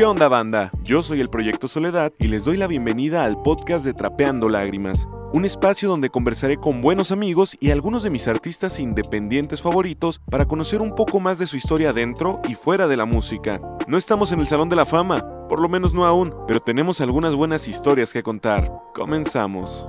¿Qué onda banda? Yo soy el Proyecto Soledad y les doy la bienvenida al podcast de Trapeando Lágrimas, un espacio donde conversaré con buenos amigos y algunos de mis artistas independientes favoritos para conocer un poco más de su historia dentro y fuera de la música. No estamos en el Salón de la Fama, por lo menos no aún, pero tenemos algunas buenas historias que contar. Comenzamos.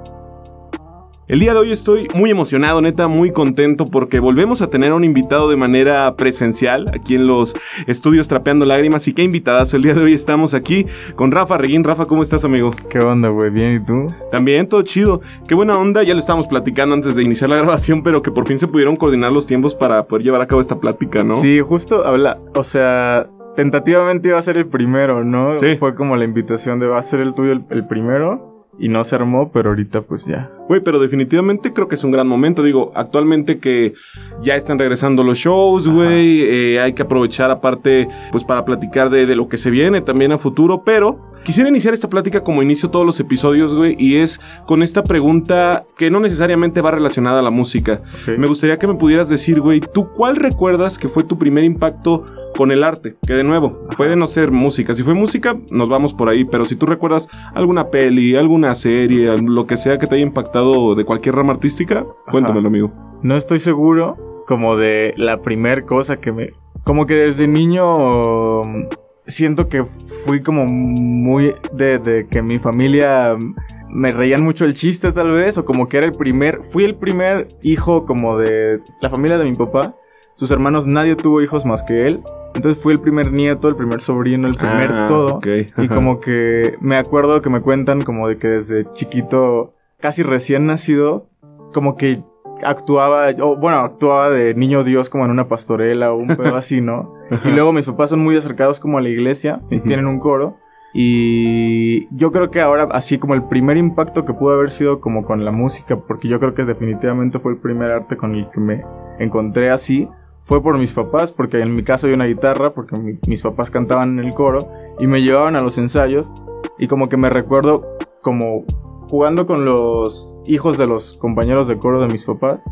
El día de hoy estoy muy emocionado, neta, muy contento porque volvemos a tener a un invitado de manera presencial aquí en los estudios Trapeando Lágrimas. Y qué invitadas. El día de hoy estamos aquí con Rafa Reguín. Rafa, ¿cómo estás, amigo? ¿Qué onda, güey? ¿Bien y tú? También, todo chido. Qué buena onda. Ya lo estábamos platicando antes de iniciar la grabación, pero que por fin se pudieron coordinar los tiempos para poder llevar a cabo esta plática, ¿no? Sí, justo habla, o sea, tentativamente iba a ser el primero, ¿no? Sí. Fue como la invitación de va a ser el tuyo el, el primero y no se armó, pero ahorita pues ya. Güey, pero definitivamente creo que es un gran momento. Digo, actualmente que ya están regresando los shows, güey. eh, hay que aprovechar aparte, pues para platicar de, de lo que se viene también a futuro. Pero quisiera iniciar esta plática como inicio todos los episodios, güey. Y es con esta pregunta que no necesariamente va relacionada a la música. Me gustaría que me pudieras decir, güey, ¿tú cuál recuerdas que fue tu primer impacto con el arte? Que de nuevo, puede no ser música. Si fue música, nos vamos por ahí. Pero si tú recuerdas alguna peli, alguna serie, lo que sea que te haya impactado de cualquier rama artística, cuéntamelo, amigo. No estoy seguro como de la primer cosa que me... Como que desde niño um, siento que fui como muy de, de que mi familia um, me reían mucho el chiste tal vez, o como que era el primer... Fui el primer hijo como de la familia de mi papá. Sus hermanos, nadie tuvo hijos más que él. Entonces fui el primer nieto, el primer sobrino, el primer Ah, todo. Y como que me acuerdo que me cuentan como de que desde chiquito, casi recién nacido, como que actuaba, o bueno, actuaba de niño Dios como en una pastorela o un pedo así, ¿no? Y luego mis papás son muy acercados como a la iglesia, y tienen un coro. Y yo creo que ahora, así como el primer impacto que pudo haber sido como con la música, porque yo creo que definitivamente fue el primer arte con el que me encontré así, fue por mis papás, porque en mi casa había una guitarra, porque mi- mis papás cantaban en el coro y me llevaban a los ensayos y como que me recuerdo como jugando con los hijos de los compañeros de coro de mis papás,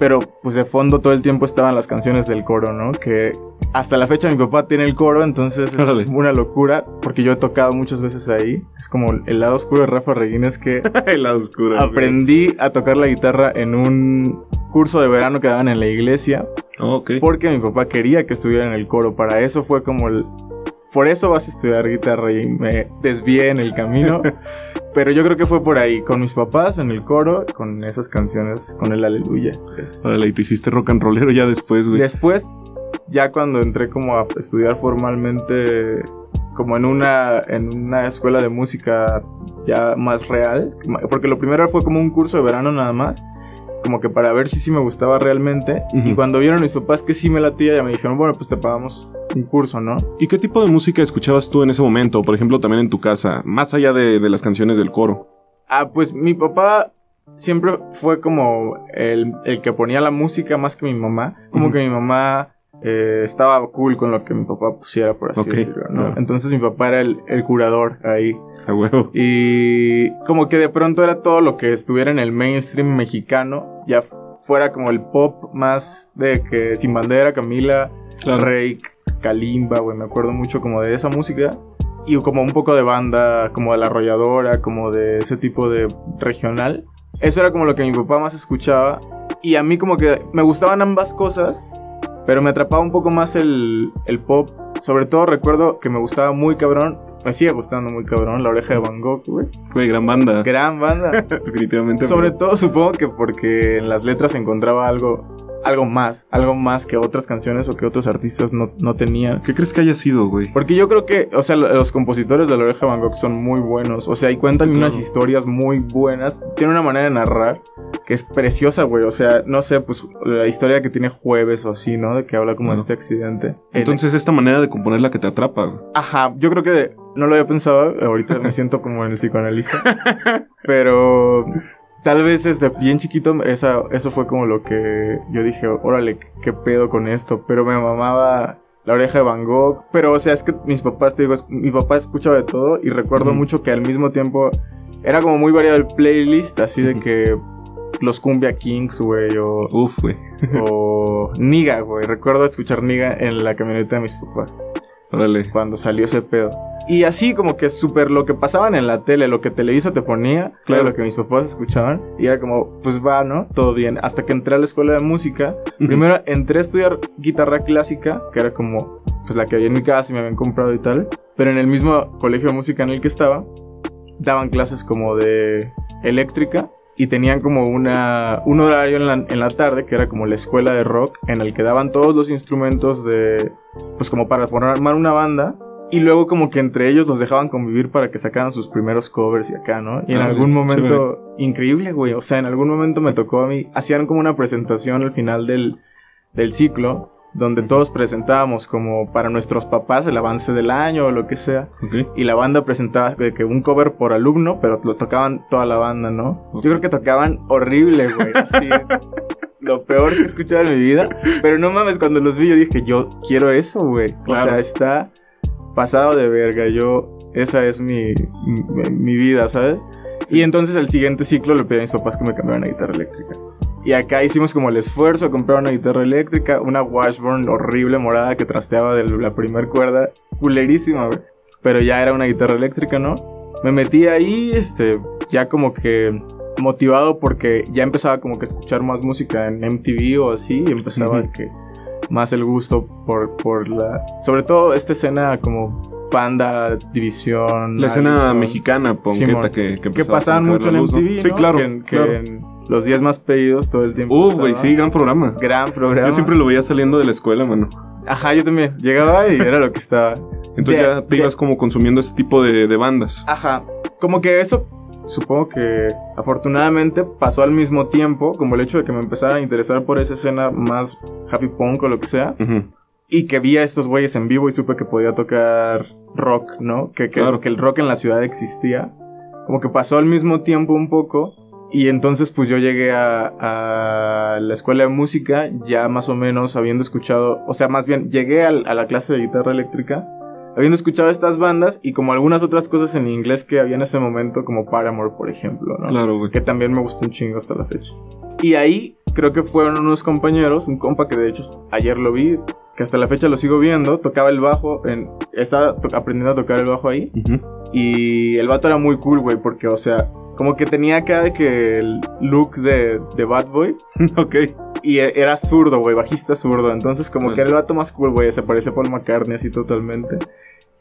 pero pues de fondo todo el tiempo estaban las canciones del coro, ¿no? Que hasta la fecha mi papá tiene el coro, entonces es una locura, porque yo he tocado muchas veces ahí, es como el lado oscuro de Rafa Reguín, es que la oscura. güey. aprendí a tocar la guitarra en un curso de verano que daban en la iglesia, Oh, porque mi papá quería que estuviera en el coro. Para eso fue como el. Por eso vas a estudiar guitarra y me desvié en el camino. Pero yo creo que fue por ahí, con mis papás en el coro, con esas canciones, con el aleluya. pues. Órale, y te hiciste rock and rollero ya después, güey. Después, ya cuando entré como a estudiar formalmente, como en una, en una escuela de música ya más real, porque lo primero fue como un curso de verano nada más, como que para ver si sí me gustaba realmente, y cuando vieron mis papás que sí me latía, ya me dijeron, bueno, pues te pagamos un curso, ¿no? ¿Y qué tipo de música escuchabas tú en ese momento? Por ejemplo, también en tu casa, más allá de, de las canciones del coro. Ah, pues mi papá siempre fue como el, el que ponía la música más que mi mamá. Como que mi mamá eh, estaba cool con lo que mi papá pusiera, por así decirlo, ¿no? claro. Entonces mi papá era el, el curador ahí. A huevo. Y como que de pronto era todo lo que estuviera en el mainstream mexicano. Ya fuera como el pop más de que Sin Bandera, Camila, Claro. Rake, Kalimba, güey, me acuerdo mucho como de esa música. Y como un poco de banda, como de la arrolladora, como de ese tipo de regional. Eso era como lo que mi papá más escuchaba. Y a mí como que me gustaban ambas cosas, pero me atrapaba un poco más el, el pop. Sobre todo recuerdo que me gustaba muy cabrón, me sigue gustando muy cabrón, La Oreja de Van Gogh, güey. Güey, gran banda. Gran banda. Definitivamente. Sobre todo supongo que porque en las letras encontraba algo, algo más, algo más que otras canciones o que otros artistas no, no tenían. ¿Qué crees que haya sido, güey? Porque yo creo que, o sea, lo- los compositores de La Oreja Van Gogh son muy buenos. O sea, y cuentan Claro. unas historias muy buenas. Tiene una manera de narrar que es preciosa, güey. O sea, no sé, pues la historia que tiene Jueves o así, ¿no? De que habla como de este accidente. Entonces, esta manera de componer la que te atrapa, güey. Ajá, yo creo que no lo había pensado, ahorita me siento como en el psicoanalista, pero tal vez desde bien chiquito esa, eso fue como lo que yo dije, órale, qué pedo con esto, pero me mamaba la oreja de Van Gogh, pero o sea, es que mis papás, te digo, es- mi papá escuchaba de todo y recuerdo mucho que al mismo tiempo era como muy variado el playlist, así de que los Cumbia Kings, güey, o, Uf, güey. o Niga, güey, recuerdo escuchar Niga en la camioneta de mis papás. Órale. Cuando salió ese pedo. Y así como que súper lo que pasaban en la tele, lo que Televisa te ponía, claro, lo que mis papás escuchaban, y era como, pues va, ¿no? Todo bien. Hasta que entré a la escuela de música, primero entré a estudiar guitarra clásica, que era como, pues la que había en mi casa y me habían comprado y tal, pero en el mismo colegio de música en el que estaba, daban clases como de eléctrica y tenían como una, un horario en la, en la, tarde que era como la escuela de rock en el que daban todos los instrumentos de pues como para formar una banda y luego como que entre ellos los dejaban convivir para que sacaran sus primeros covers y acá, ¿no? Y en ah, algún momento increíble, güey, o sea, en algún momento me tocó a mí hacían como una presentación al final del del ciclo donde todos presentábamos como para nuestros papás el avance del año o lo que sea. Y la banda presentaba de que un cover por alumno, pero lo tocaban toda la banda, ¿no? Yo creo que tocaban horrible, güey. Así, lo peor que he escuchado en mi vida. Pero no mames, cuando los vi yo dije, yo quiero eso, güey. O sea, está pasado de verga. Yo, esa es mi, mi, vida, ¿sabes? Y entonces el siguiente ciclo le pedí a mis papás que me cambiaran a guitarra eléctrica. Y acá hicimos como el esfuerzo de comprar una guitarra eléctrica, una Washburn horrible morada que trasteaba de la primera cuerda, culerísima, güey. Pero ya era una guitarra eléctrica, ¿no? Me metí ahí, este, ya como que motivado porque ya empezaba como que a escuchar más música en MTV o así, y empezaba que más el gusto por, por la... Sobre todo esta escena como Panda, División... La escena mexicana, ponqueta, que, que, que pasaban mucho en MTV, Sí, claro, que, los días más pedidos todo el tiempo. Uh, güey, sí, gran programa. Gran programa. Yo siempre lo veía saliendo de la escuela, mano. Ajá, yo también. Llegaba y era lo que estaba. Entonces ya te ibas como consumiendo este tipo de, de bandas. Ajá. Como que eso supongo que afortunadamente pasó al mismo tiempo, como el hecho de que me empezara a interesar por esa escena más happy punk o lo que sea. Y que vi a estos güeyes en vivo y supe que podía tocar rock, ¿no? Que, que, que el rock en la ciudad existía. Como que pasó al mismo tiempo un poco. Y entonces pues yo llegué a, la escuela de música ya más o menos habiendo escuchado, o sea, más bien llegué a, la clase de guitarra eléctrica habiendo escuchado estas bandas y como algunas otras cosas en inglés que había en ese momento, como Paramore, por ejemplo, ¿no? Claro, güey. Que también me gustó un chingo hasta la fecha. Y ahí creo que fueron unos compañeros, un compa que de hecho ayer lo vi, que hasta la fecha lo sigo viendo, tocaba el bajo, en, estaba aprendiendo a tocar el bajo ahí. Y el vato era muy cool, güey, porque, o sea, como que tenía acá de que el look de, de Bad Boy. ok. Y e, era zurdo, güey, bajista zurdo. Entonces, como que era el vato más cool, güey. Se parece a Paul McCartney así totalmente.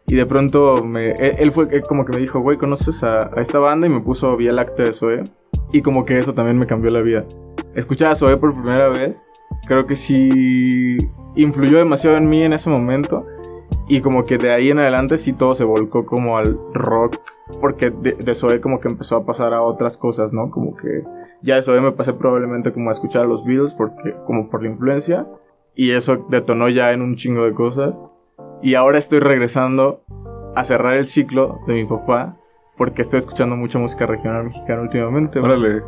Y de pronto me, e, él, fue como que me dijo, güey, ¿conoces a, esta banda? Y me puso Vía Láctea de Zoe. Y como que eso también me cambió la vida. Escuchar a Zoe por primera vez, creo que sí influyó demasiado en mí en ese momento. Y como que de ahí en adelante sí todo se volcó como al rock. Porque de, de como que empezó a pasar a otras cosas, ¿no? Como que ya de Zoe me pasé probablemente como a escuchar a los Beatles porque, como por la influencia. Y eso detonó ya en un chingo de cosas. Y ahora estoy regresando a cerrar el ciclo de mi papá porque estoy escuchando mucha música regional mexicana últimamente. Órale.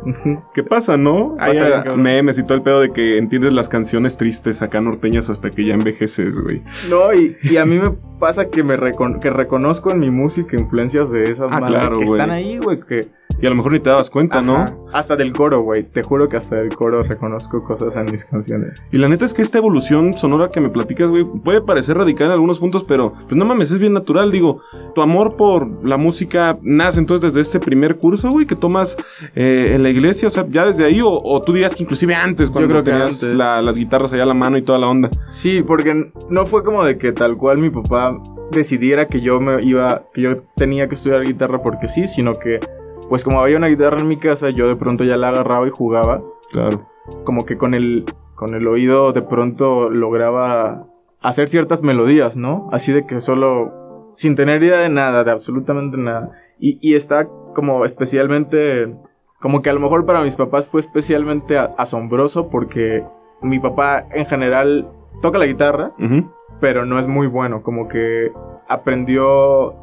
¿Qué pasa, no? Pasa memes y todo el pedo de que entiendes las canciones tristes acá norteñas hasta que ya envejeces, güey. No, y, y a mí me pasa que me que reconozco en mi música influencias de esas ah, claro, que están ahí, güey, que y a lo mejor ni te dabas cuenta, ¿no? Hasta del coro, güey. Te juro que hasta del coro reconozco cosas en mis canciones. Y la neta es que esta evolución sonora que me platicas, güey, puede parecer radical en algunos puntos, pero pues no mames, es bien natural. Digo, tu amor por la música nace entonces desde este primer curso, güey, que tomas eh, en la iglesia. O sea, ya desde ahí, o, tú dirías que inclusive antes, cuando Yo creo tenías las guitarras allá a la mano y toda la onda. Sí, porque no fue como de que tal cual mi papá decidiera que yo me iba, que yo tenía que estudiar guitarra porque sí, sino que pues como había una guitarra en mi casa, yo de pronto ya la agarraba y jugaba. Claro. Como que con el, con el oído de pronto lograba hacer ciertas melodías, ¿no? Así de que solo, sin tener idea de nada, de absolutamente nada. Y, y está como especialmente, como que a lo mejor para mis papás fue especialmente asombroso porque mi papá en general toca la guitarra, pero no es muy bueno, como que aprendió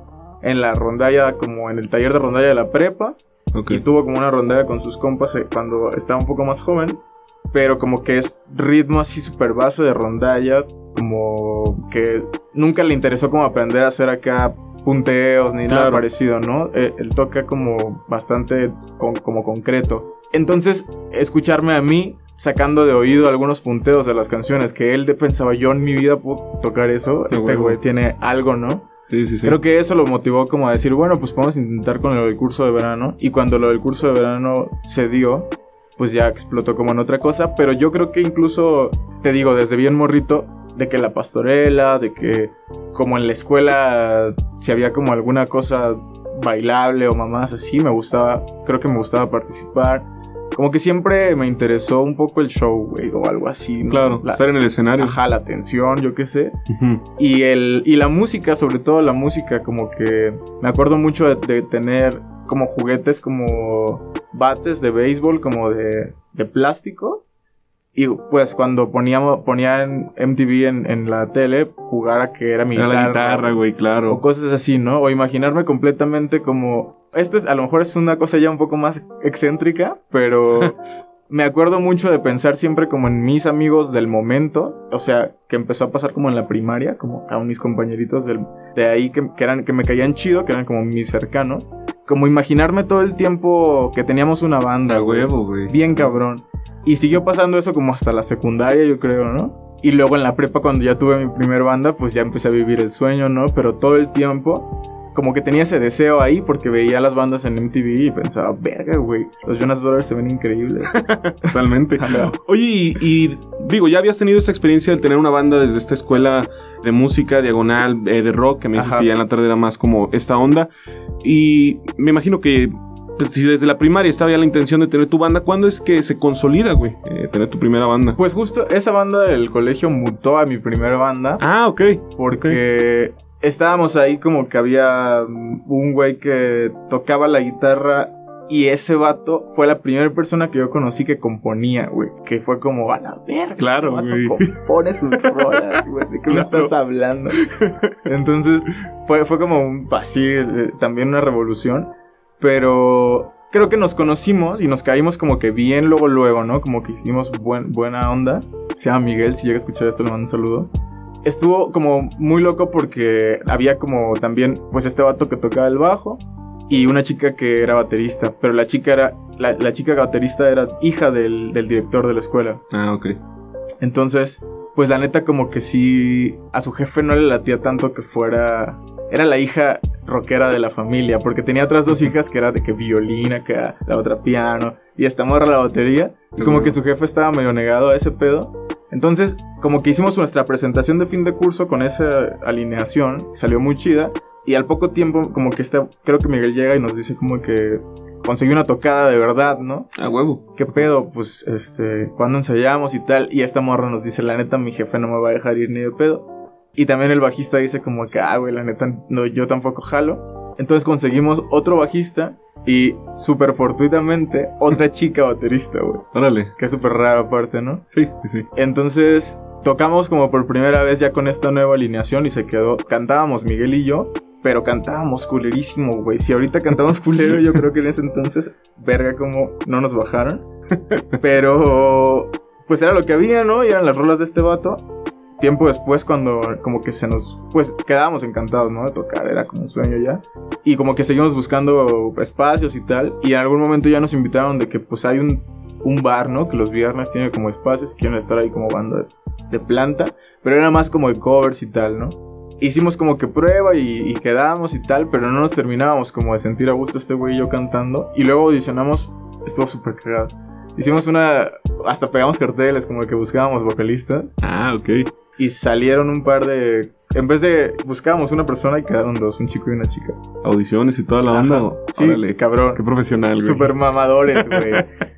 en la rondalla, como en el taller de rondalla de la prepa. Y tuvo como una rondalla con sus compas eh, cuando estaba un poco más joven. Pero como que es ritmo así super base de rondalla. Como que nunca le interesó como aprender a hacer acá punteos ni nada parecido, ¿no? Eh, él, toca como bastante como concreto. Entonces, escucharme a mí sacando de oído algunos punteos de las canciones que él pensaba yo en mi vida puedo tocar eso, Qué este güey tiene algo, ¿no? Creo que eso lo motivó como a decir, bueno, pues podemos intentar con del curso de verano. Y cuando lo del curso de verano se dio, pues ya explotó como en otra cosa. Pero yo creo que incluso, te digo, desde bien morrito, de que la pastorela, de que como en la escuela, si había como alguna cosa bailable o mamás así, me gustaba, creo que me gustaba participar. Como que siempre me interesó un poco el show, güey, o algo así. ¿no? Claro, La- estar en el escenario. Ajá, la atención, yo qué sé. Y, el, y la música, sobre todo la música, como que me acuerdo mucho de, de tener como juguetes como bates de béisbol, como de, de plástico. Y pues cuando poníamos, ponían MTV en, en la tele, jugar a que era mi Era la guitarra. guitarra, güey, O claro. cosas así, ¿no? O imaginarme completamente como... Esto es, a lo mejor es una cosa ya un poco más excéntrica, pero me acuerdo mucho de pensar siempre como en mis amigos del momento, o sea, que empezó a pasar como en la primaria, como a mis compañeritos del, de ahí que, que eran, que me caían chido, que eran como mis cercanos, como imaginarme todo el tiempo que teníamos una banda, A huevo, güey. Bien cabrón. Y siguió pasando eso como hasta la secundaria, yo creo, ¿no? Y luego en la prepa, cuando ya tuve mi primer banda, pues ya empecé a vivir el sueño, ¿no? Pero todo el tiempo, como que tenía ese deseo ahí porque veía las bandas en MTV y pensaba, verga, güey, los Jonas Brothers se ven increíbles. Totalmente. Oye, y, y, digo, ya habías tenido esta experiencia de tener una banda desde esta escuela de música diagonal eh, de rock, que me Ajá. que ya en la tarde era más como esta onda. Y me imagino que pues, si desde la primaria estaba ya la intención de tener tu banda, ¿cuándo es que se consolida, güey? eh, tener tu primera banda. Pues justo esa banda del colegio mutó a mi primera banda Ah, ok. porque estábamos ahí como que había mm, un güey que tocaba la guitarra y ese vato fue la primera persona que yo conocí que componía, güey. Que fue como, a la verga. Claro, este güey. vato compone sus rolas, güey. ¿De qué me estás hablando? Entonces, fue, fue como un, así, eh, también una revolución. Pero creo que nos conocimos y nos caímos como que bien luego, luego, ¿no? Como que hicimos buen, buena onda. Se llama Miguel, si llega a escuchar esto le mando un saludo. Estuvo como muy loco porque había como también, pues este vato que tocaba el bajo y una chica que era baterista. Pero la chica era, la, la chica baterista era hija del, del director de la escuela. Ah, ok. Entonces, pues la neta como que sí, a su jefe no le latía tanto que fuera... Era la hija rockera de la familia, porque tenía otras dos hijas que era de que violín acá, la otra piano, y esta morra la batería. Y como que su jefe estaba medio negado a ese pedo. Entonces, como que hicimos nuestra presentación de fin de curso con esa alineación, salió muy chida. Y al poco tiempo, como que está, creo que Miguel llega y nos dice como que consiguió una tocada de verdad, ¿no? A huevo. ¿Qué pedo? Pues, este, cuando ensayamos y tal, y esta morra nos dice, la neta, mi jefe no me va a dejar ir ni de pedo. Y también el bajista dice como que, ah, güey, la neta, no, yo tampoco jalo. Entonces conseguimos otro bajista y, súper fortuitamente, otra chica baterista, güey. Órale. Que es súper raro aparte, ¿no? Sí, sí, sí. Entonces, tocamos como por primera vez ya con esta nueva alineación y se quedó, cantábamos Miguel y yo, pero cantábamos culerísimo, güey. Si ahorita cantamos culero, yo creo que en ese entonces, verga como no nos bajaron. Pero, pues era lo que había, ¿no? Y eran las rolas de este vato. Tiempo después, cuando como que se nos, pues quedábamos encantados, ¿no? De tocar, era como un sueño ya. Y como que seguimos buscando espacios y tal. Y en algún momento ya nos invitaron de que pues hay un, un bar, ¿no? Que los viernes tiene como espacios quieren estar ahí como banda de, de planta. Pero era más como de covers y tal, ¿no? Hicimos como que prueba y, y y tal, pero no nos terminábamos como de sentir a gusto este güey y yo cantando. Y luego audicionamos, estuvo súper cagado. Hicimos una, hasta pegamos carteles como que buscábamos vocalistas. Ah, ok. Y salieron un par de... En vez de... Buscábamos una persona y quedaron dos, un chico y una chica. Audiciones y toda la onda. Ajá. Sí, Órale. cabrón. Qué profesional, güey. Super mamadores, güey.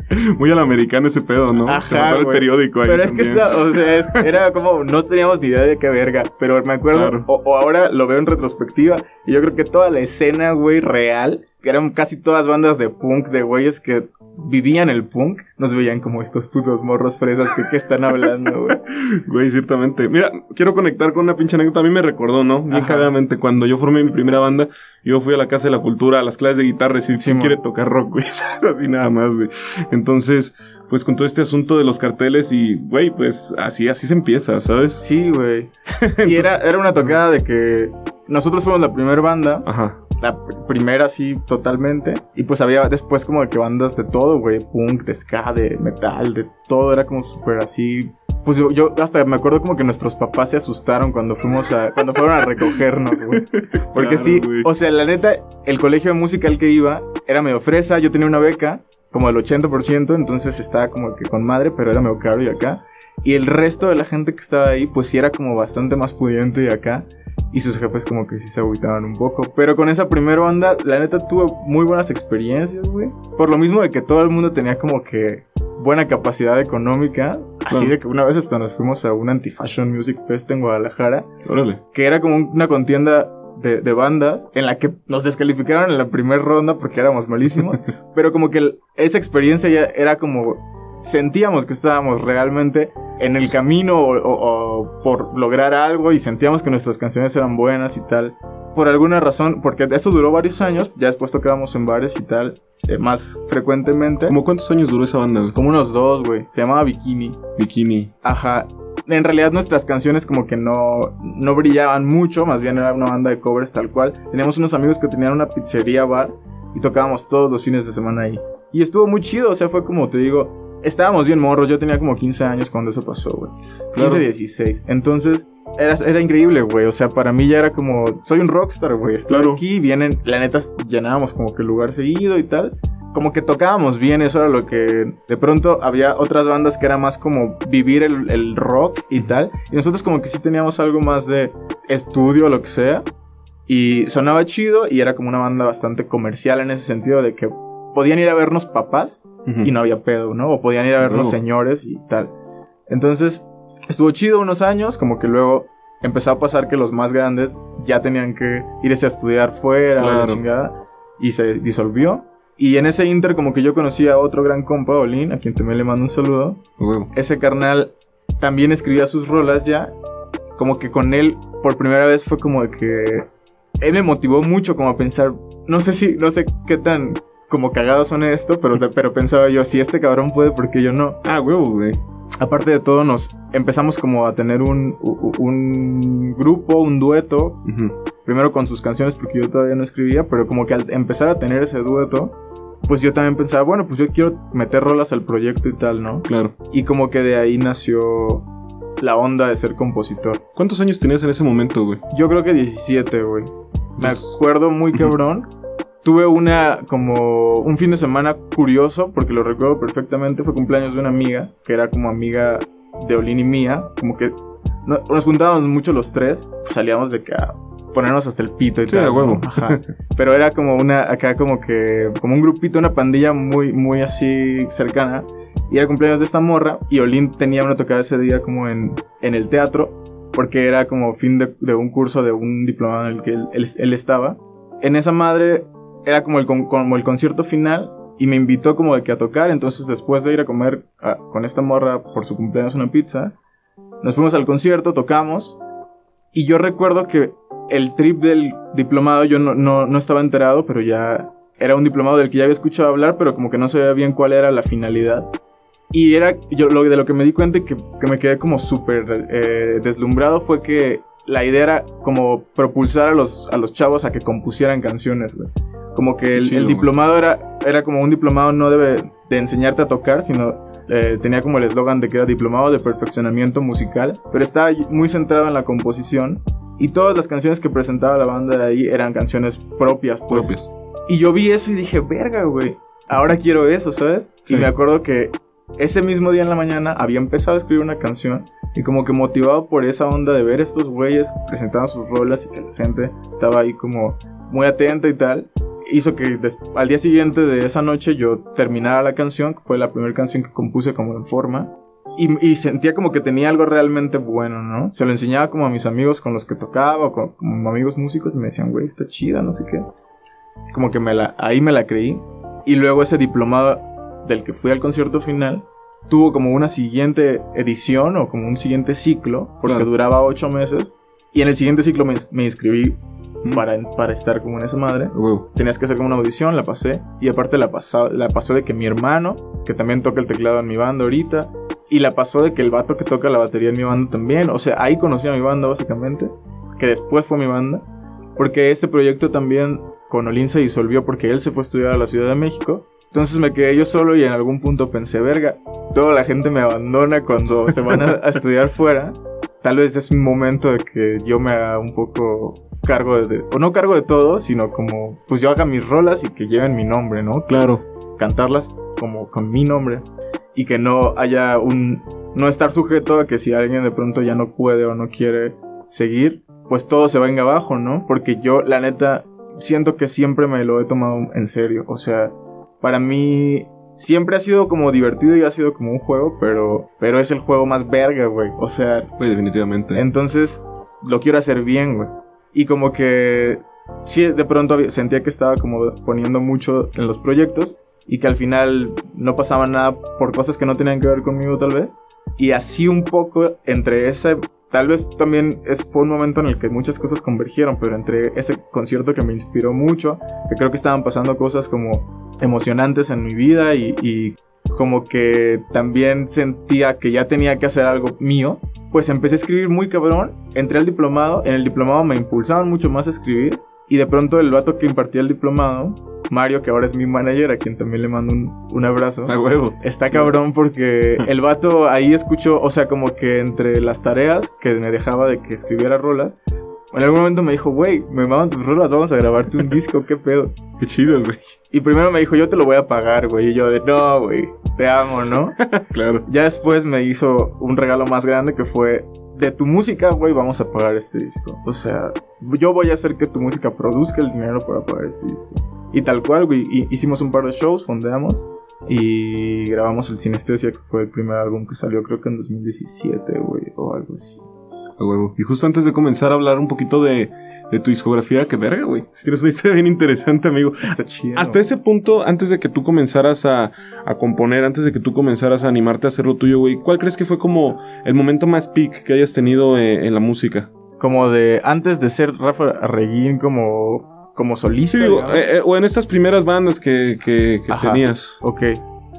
Muy al americano ese pedo, ¿no? Ajá, el periódico ahí Pero es que está, o sea, es- era como, no teníamos ni idea de qué verga. Pero me acuerdo, Claro. o, o ahora lo veo en retrospectiva. Y yo creo que toda la escena, güey, real, que eran casi todas bandas de punk, de güeyes que vivían el punk, nos veían como estos putos morros fresas que qué están hablando, güey. Güey, ciertamente. Mira, quiero conectar con una pinche anécdota. A mí me recordó, ¿no? Bien cagadamente. Cuando yo formé mi primera banda, yo fui a la Casa de la Cultura, a las clases de guitarra, y si Sí, quiere tocar rock, güey. así nada más, güey. Entonces, pues con todo este asunto de los carteles y, güey, pues así, así se empieza, ¿sabes? Sí, güey. Y era, era una tocada de que nosotros fuimos la primera banda. Ajá. La primera así totalmente. Y pues había después como de que bandas de todo, güey. Punk, de ska, de metal, de todo. Era como súper así. Pues yo, yo, hasta me acuerdo como que nuestros papás se asustaron cuando fuimos a, cuando fueron a recogernos, güey. Porque Claro, sí, o sea, la neta, el colegio de música al que iba era medio fresa. Yo tenía una beca, como del 80%, entonces estaba como que con madre, pero era medio caro y acá. Y el resto de la gente que estaba ahí, pues sí era como bastante más pudiente y acá. Y sus jefes como que sí se agüitaban un poco. Pero con esa primera banda, la neta tuve muy buenas experiencias, güey. Por lo mismo de que todo el mundo tenía como que buena capacidad económica. Así Claro. de que una vez hasta nos fuimos a un Anti-Fashion Music Fest en Guadalajara. Órale. Que era como un- una contienda de, de bandas en la que nos descalificaron en la primera ronda porque éramos malísimos. pero como que esa experiencia ya era como... Sentíamos que estábamos realmente en el camino o, o- o por lograr algo y sentíamos que nuestras canciones eran buenas y tal. Por alguna razón, porque eso duró varios años, ya después tocábamos en bares y tal, eh, más frecuentemente. ¿Cómo cuántos años duró esa banda? Como unos dos, güey. Se llamaba Bikini. Bikini. Ajá. En realidad nuestras canciones como que no, no brillaban mucho, más bien era una banda de covers tal cual. Teníamos unos amigos que tenían una pizzería bar y tocábamos todos los fines de semana ahí. Y estuvo muy chido, o sea, fue como te digo, estábamos bien morros, yo tenía como 15 años cuando eso pasó, güey. 15, Claro. 16. Entonces, era, era increíble, güey. O sea, para mí ya era como, soy un rockstar, güey. Estoy Claro. aquí, vienen, la neta, llenábamos como que el lugar seguido y tal. Como que tocábamos bien, eso era lo que... De pronto había otras bandas que era más como vivir el, el rock y tal. Y nosotros como que sí teníamos algo más de estudio o lo que sea. Y sonaba chido y era como una banda bastante comercial en ese sentido de que podían ir a vernos papás y no había pedo, ¿no? O podían ir a ver los Huevo. señores y tal. Entonces, estuvo chido unos años, como que luego empezó a pasar que los más grandes ya tenían que irse a estudiar fuera, la chingada, y se disolvió. Y en ese inter como que yo conocí a otro gran compa, Olin, a quien también le mando un saludo. Ese carnal también escribía sus rolas ya. Como que con él, por primera vez fue como de que... Él me motivó mucho como a pensar, no sé si, no sé qué tan como cagados son esto, pero, pero pensaba yo, si este cabrón puede, ¿por qué yo no? Ah, huevo, güey. Aparte de todo, nos empezamos como a tener un, un grupo, un dueto, primero con sus canciones porque yo todavía no escribía, pero como que al empezar a tener ese dueto, pues yo también pensaba, bueno, pues yo quiero meter rolas al proyecto y tal, ¿no? Claro. Y como que de ahí nació la onda de ser compositor. ¿Cuántos años tenías en ese momento, güey? Yo creo que 17, güey. Me acuerdo muy cabrón. Tuve una, como, un fin de semana curioso, porque lo recuerdo perfectamente. Fue cumpleaños de una amiga, que era como amiga de Olin y mía. Como que no- nos juntábamos mucho los tres. Salíamos de que a ponernos hasta el pito y Sí, tal. huevo. ¿no? Ajá. Pero era como una, acá como que, como un grupito, una pandilla muy, muy así cercana. Y era cumpleaños de esta morra. Y Olin tenía una tocada ese día como en, en el teatro. Porque era como fin de, de un curso de un diplomado en el que él, él- él estaba. En esa madre era como el, como el concierto final. Y me invitó como de que a tocar. Entonces después de ir a comer ah, con esta morra por su cumpleaños una pizza. Nos fuimos al concierto, tocamos. Y yo recuerdo que el trip del diplomado yo no, no, no estaba enterado, pero ya era un diplomado del que ya había escuchado hablar, pero como que no sabía bien cuál era la finalidad. Y era, yo lo, de lo que me di cuenta que, que me quedé como súper eh, deslumbrado fue que la idea era como propulsar a los, a los chavos a que compusieran canciones, güey. Como que el, Chido, el diplomado era, era como un diplomado no debe de enseñarte a tocar, sino eh, tenía como el eslogan de que era diplomado de perfeccionamiento musical, pero estaba muy centrado en la composición y todas las canciones que presentaba la banda de ahí eran canciones propias, pues. Propios. Y yo vi eso y dije, verga, güey, ahora quiero eso, ¿sabes? Sí. Y me acuerdo que ese mismo día en la mañana había empezado a escribir una canción y como que motivado por esa onda de ver estos güeyes que presentaban sus rolas y que la gente estaba ahí como muy atenta y tal, hizo que al día siguiente de esa noche yo terminara la canción, que fue la primera canción que compuse como en forma. Y, y sentía como que tenía algo realmente bueno, ¿no? Se lo enseñaba como a mis amigos con los que tocaba, o con, como amigos músicos, y me decían, güey, está chida, no sé qué. Como que me la, ahí me la creí. Y luego ese diplomado del que fui al concierto final tuvo como una siguiente edición o como un siguiente ciclo, porque Claro. duraba ocho meses. Y en el siguiente ciclo me, me inscribí Para, para estar como en esa madre. Tenías que hacer como una audición, la pasé. Y aparte la, pasó, la pasó de que mi hermano, que también toca el teclado en mi banda ahorita, y la pasó de que el vato que toca la batería en mi banda también. O sea, ahí conocí a mi banda básicamente, que después fue mi banda. Porque este proyecto también con Olin se disolvió porque él se fue a estudiar a la Ciudad de México. Entonces me quedé yo solo y en algún punto pensé, verga, toda la gente me abandona cuando se van a, a estudiar fuera. Tal vez es un momento de que yo me haga un poco cargo de, o no cargo de todo, sino como, pues yo haga mis rolas y que lleven mi nombre, ¿no? Claro. Cantarlas como con mi nombre y que no haya un, no estar sujeto a que si alguien de pronto ya no puede o no quiere seguir, pues todo se venga abajo, ¿no? Porque yo, la neta, siento que siempre me lo he tomado en serio. O sea, para mí siempre ha sido como divertido y ha sido como un juego, pero, pero es el juego más verga, güey. O sea, Güey, definitivamente. entonces lo quiero hacer bien, güey. Y como que sí, de pronto sentía que estaba como poniendo mucho en los proyectos y que al final no pasaba nada por cosas que no tenían que ver conmigo tal vez. Y así un poco entre ese, tal vez también es, fue un momento en el que muchas cosas convergieron, pero entre ese concierto que me inspiró mucho, que creo que estaban pasando cosas como emocionantes en mi vida y como que también sentía que ya tenía que hacer algo mío, pues empecé a escribir muy cabrón, entré al diplomado, en el diplomado me impulsaban mucho más a escribir y de pronto el vato que impartía el diplomado, Mario, que ahora es mi manager, a quien también le mando un, un abrazo. A huevo. Está cabrón porque el vato ahí escuchó, o sea, como que entre las tareas que me dejaba de que escribiera rolas, en algún momento me dijo, güey, me maman tus rolas, vamos a grabarte un disco, qué pedo. Qué chido, güey. Y primero me dijo, yo te lo voy a pagar, güey. Y yo de, no, güey, te amo, ¿no? Claro. ya después me hizo un regalo más grande que fue, de tu música, güey, vamos a pagar este disco. O sea, yo voy a hacer que tu música produzca el dinero para pagar este disco. Y tal cual, güey, hi- hicimos un par de shows, fondeamos. Y grabamos el Sinestesia, que fue el primer álbum que salió creo que en 2017, güey, o algo así. A huevo. Y justo antes de comenzar a hablar un poquito de, de tu discografía, que verga, güey. Tienes una historia bien interesante, amigo. Está chido. Hasta ese punto, antes de que tú comenzaras a, a componer, antes de que tú comenzaras a animarte a hacer lo tuyo, güey, ¿cuál crees que fue como el momento más peak que hayas tenido eh, en la música? Como de, antes de ser Rafa Reguín como, como solista. Sí, digo, eh, eh, o en estas primeras bandas que, que, que tenías. Ok.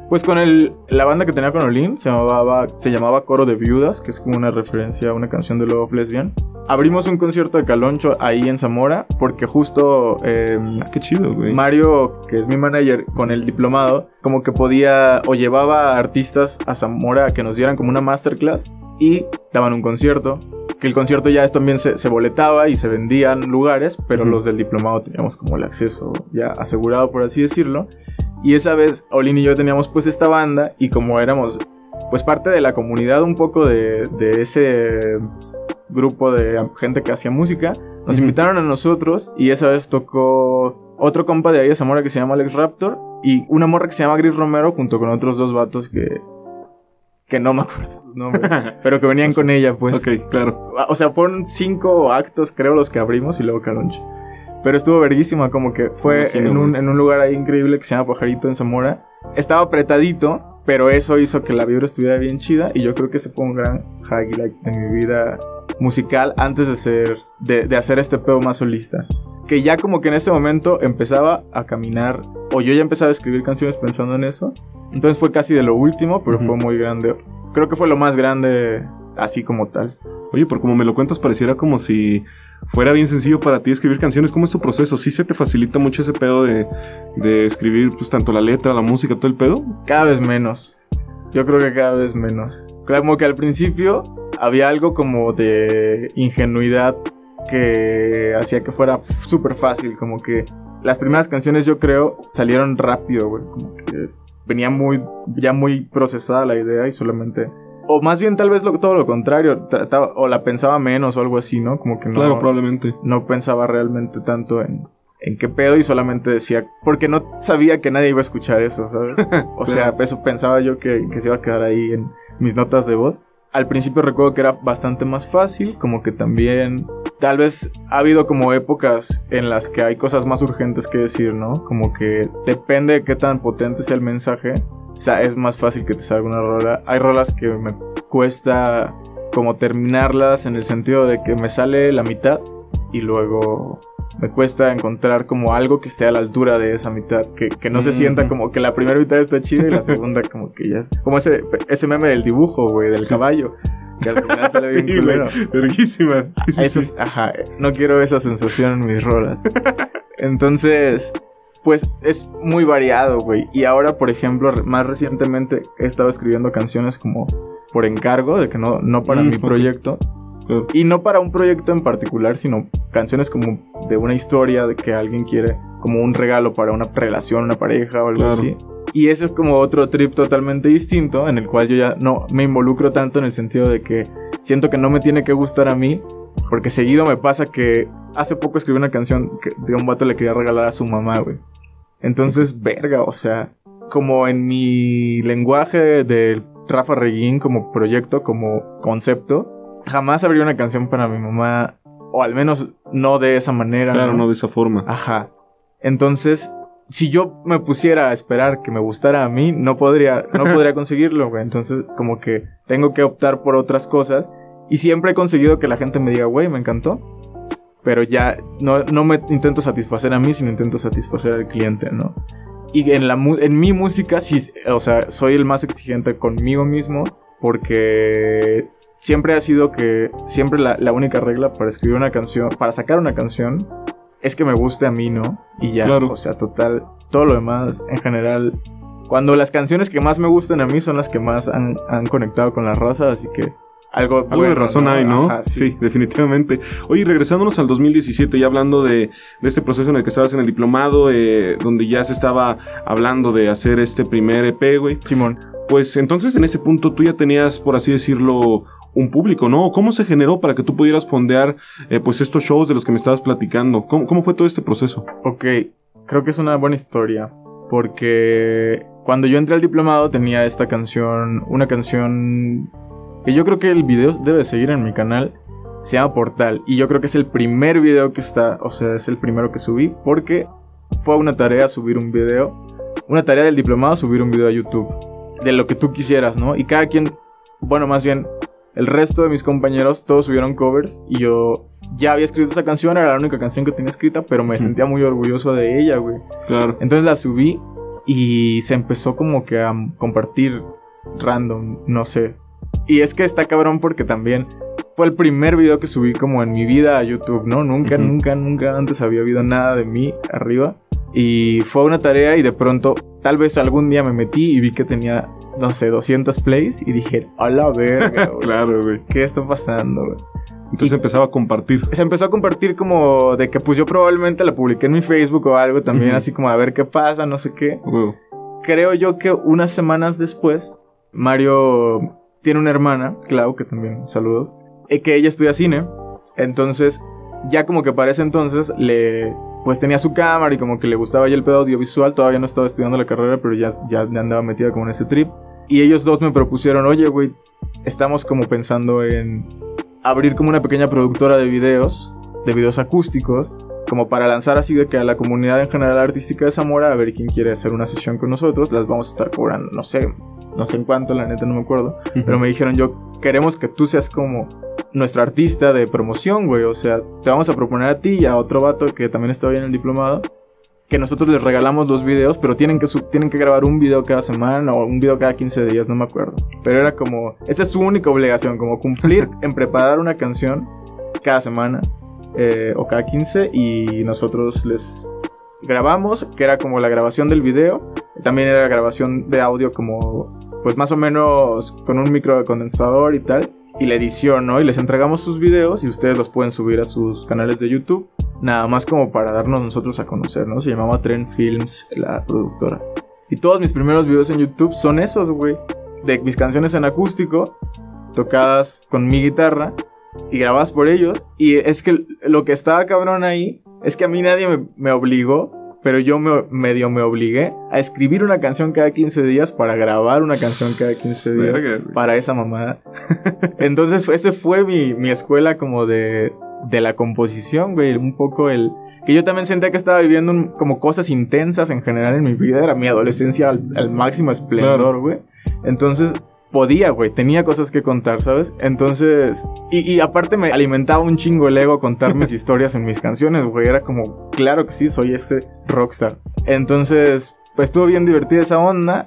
Pues con el, la banda que tenía con Olin se llamaba, se llamaba Coro de Viudas, que es como una referencia a una canción de Love Lesbian. Abrimos un concierto de Caloncho ahí en Zamora, porque justo eh, qué chido, güey. Mario, que es mi manager, con el diplomado, como que podía o llevaba a artistas a Zamora a que nos dieran como una masterclass y daban un concierto. Que el concierto ya es- también se, se boletaba y se vendían lugares, pero los del diplomado teníamos como el acceso ya asegurado, por así decirlo. Y esa vez Olin y yo teníamos pues esta banda y como éramos pues parte de la comunidad un poco de, de ese pues, grupo de gente que hacía música, nos invitaron a nosotros y esa vez tocó otro compa de ahí de Zamora que se llama Alex Raptor y una morra que se llama Gris Romero junto con otros dos vatos que que no me acuerdo sus nombres, pero que venían con ella pues. ok, claro. O sea, fueron cinco actos, creo, los que abrimos y luego Calonche. Pero estuvo verguísima, como que fue en, un, güey. en un lugar ahí increíble que se llama Pajarito en Zamora. Estaba apretadito, pero eso hizo que la vibra estuviera bien chida. Y yo creo que ese fue un gran highlight de mi vida musical antes de ser, de, de hacer este pedo más solista. Que ya como que en ese momento empezaba a caminar, o yo ya empezaba a escribir canciones pensando en eso. Entonces fue casi de lo último, pero fue muy grande. Creo que fue lo más grande así como tal. Oye, por como me lo cuentas, pareciera como si fuera bien sencillo para ti escribir canciones. ¿Cómo es tu proceso? ¿Sí se te facilita mucho ese pedo de, de escribir pues tanto la letra, la música, todo el pedo? Cada vez menos. Yo creo que cada vez menos. Como que al principio había algo como de ingenuidad que hacía que fuera súper fácil. Como que las primeras canciones yo creo salieron rápido, güey. Como que venía muy, ya muy procesada la idea y solamente... O más bien tal vez lo, todo lo contrario. Trataba, o la pensaba menos o algo así, ¿no? Como que no Claro, probablemente. no pensaba realmente tanto en, en qué pedo y solamente decía, porque no sabía que nadie iba a escuchar eso, ¿sabes? O sea, eso pensaba yo que, que se iba a quedar ahí en mis notas de voz. Al principio recuerdo que era bastante más fácil, como que también tal vez ha habido como épocas en las que hay cosas más urgentes que decir, ¿no? Como que depende de qué tan potente sea el mensaje, es más fácil que te salga una rola. Hay rolas que me cuesta como terminarlas en el sentido de que me sale la mitad y luego me cuesta encontrar como algo que esté a la altura de esa mitad, que, que no se sienta Ujú. como que la primera mitad está chida y la segunda como que ya es... Como ese, ese meme del dibujo, güey, del caballo, que al final sale bien Sí, culero. Verguísima. Eso ajá, no quiero esa sensación en mis rolas. Entonces, pues es muy variado, güey. Y ahora, por ejemplo, más recientemente he estado escribiendo canciones como por encargo, de que no, no para Mm, mi proyecto. Y no para un proyecto en particular, sino canciones como de una historia de que alguien quiere, como un regalo para una relación, una pareja o algo Claro. así. Y ese es como otro trip totalmente distinto, en el cual yo ya no me involucro tanto en el sentido de que siento que no me tiene que gustar a mí, porque seguido me pasa que hace poco escribí una canción que de un vato le quería regalar a su mamá, güey. Entonces, verga, o sea, como en mi lenguaje de Rafa Reguín como proyecto, como concepto, jamás habría una canción para mi mamá, o al menos no de esa manera. Claro, no de esa forma. Ajá. Entonces, si yo me pusiera a esperar que me gustara a mí, no podría, no podría conseguirlo, güey. Entonces, como que tengo que optar por otras cosas. Y siempre he conseguido que la gente me diga, güey, me encantó. Pero ya no, no me intento satisfacer a mí, sino intento satisfacer al cliente, ¿no? Y en, la, en mi música, sí, o sea, soy el más exigente conmigo mismo. Porque siempre ha sido que, siempre la, la única regla para escribir una canción, para sacar una canción, es que me guste a mí, ¿no? Y ya, Claro. o sea, total, todo lo demás en general. Cuando las canciones que más me gustan a mí son las que más han, han conectado con la raza, así que algo, Algo bueno, de razón hay, ¿no? Ajá, sí. definitivamente. Oye, y regresándonos al 2017, ya hablando de, de este proceso en el que estabas en el diplomado, eh, donde ya se estaba hablando de hacer este primer EP, güey. Simón. Pues entonces en ese punto tú ya tenías, por así decirlo, un público, ¿no? ¿Cómo se generó para que tú pudieras fondear eh, pues estos shows de los que me estabas platicando? ¿Cómo, cómo fue todo este proceso? Ok, creo que es una buena historia. Porque cuando yo entré al diplomado tenía esta canción, una canción que yo creo que el video debe seguir en mi canal. Se llama Portal. Y yo creo que es el primer video que está, o sea, es el primero que subí. Porque fue una tarea subir un video. Una tarea del diplomado subir un video a YouTube. De lo que tú quisieras, ¿no? Y cada quien, bueno, más bien, el resto de mis compañeros, todos subieron covers. Y yo ya había escrito esa canción, era la única canción que tenía escrita, pero me sentía muy orgulloso de ella, güey. Claro. Entonces la subí y se empezó como que a compartir random, no sé. Y es que está cabrón porque también fue el primer video que subí como en mi vida a YouTube, ¿no? Nunca, Ujú. nunca, nunca antes había habido nada de mí arriba. Y fue una tarea y de pronto, tal vez algún día me metí y vi que tenía, no sé, 200 plays y dije, a la verga, güey. Claro, güey. ¿Qué está pasando, güey? Entonces Y- empezaba a compartir. se empezó a compartir como de que pues yo probablemente la publiqué en mi Facebook o algo también, así como a ver qué pasa, no sé qué. Creo yo que unas semanas después, Mario tiene una hermana, Clau, que también saludos, eh, que ella estudia cine. Entonces, ya como que para ese entonces le pues tenía su cámara y como que le gustaba ya el pedo audiovisual, todavía no estaba estudiando la carrera, pero ya, ya andaba metida como en ese trip. Y ellos dos me propusieron, oye, güey, estamos como pensando en abrir como una pequeña productora de videos, de videos acústicos, como para lanzar así de que a la comunidad en general artística de Zamora, a ver quién quiere hacer una sesión con nosotros, las vamos a estar cobrando, no sé, no sé en cuánto, la neta no me acuerdo, pero me dijeron yo, queremos que tú seas como nuestro artista de promoción, güey, o sea, te vamos a proponer a ti y a otro vato que también estaba en el diplomado, que nosotros les regalamos los videos, pero tienen que, sub- tienen que grabar un video cada semana o un video cada 15 días, no me acuerdo. Pero era como, esa es su única obligación, como cumplir en preparar una canción cada semana eh, o cada 15 y nosotros les grabamos, que era como la grabación del video, también era la grabación de audio como, pues más o menos con un micro de condensador y tal, y la edición, ¿no? Y les entregamos sus videos y ustedes los pueden subir a sus canales de YouTube. Nada más como para darnos nosotros a conocer, ¿no? Se llamaba Tren Films, la productora. Y todos mis primeros videos en YouTube son esos, güey. De mis canciones en acústico, tocadas con mi guitarra y grabadas por ellos. Y es que lo que estaba cabrón ahí es que a mí nadie me obligó, pero yo me, medio me obligué a escribir una canción cada 15 días para grabar una canción cada 15 días para esa mamada. Entonces, ese fue mi, mi escuela como de, de la composición, güey. Un poco el. Que yo también sentía que estaba viviendo un- como cosas intensas en general en mi vida. Era mi adolescencia al, al máximo esplendor, güey. Entonces, podía, güey. Tenía cosas que contar, ¿sabes? Entonces. Y, y aparte me alimentaba un chingo el ego contar mis historias en mis canciones, güey. Era como, claro que sí, soy este rockstar. Entonces, pues estuvo bien divertida esa onda.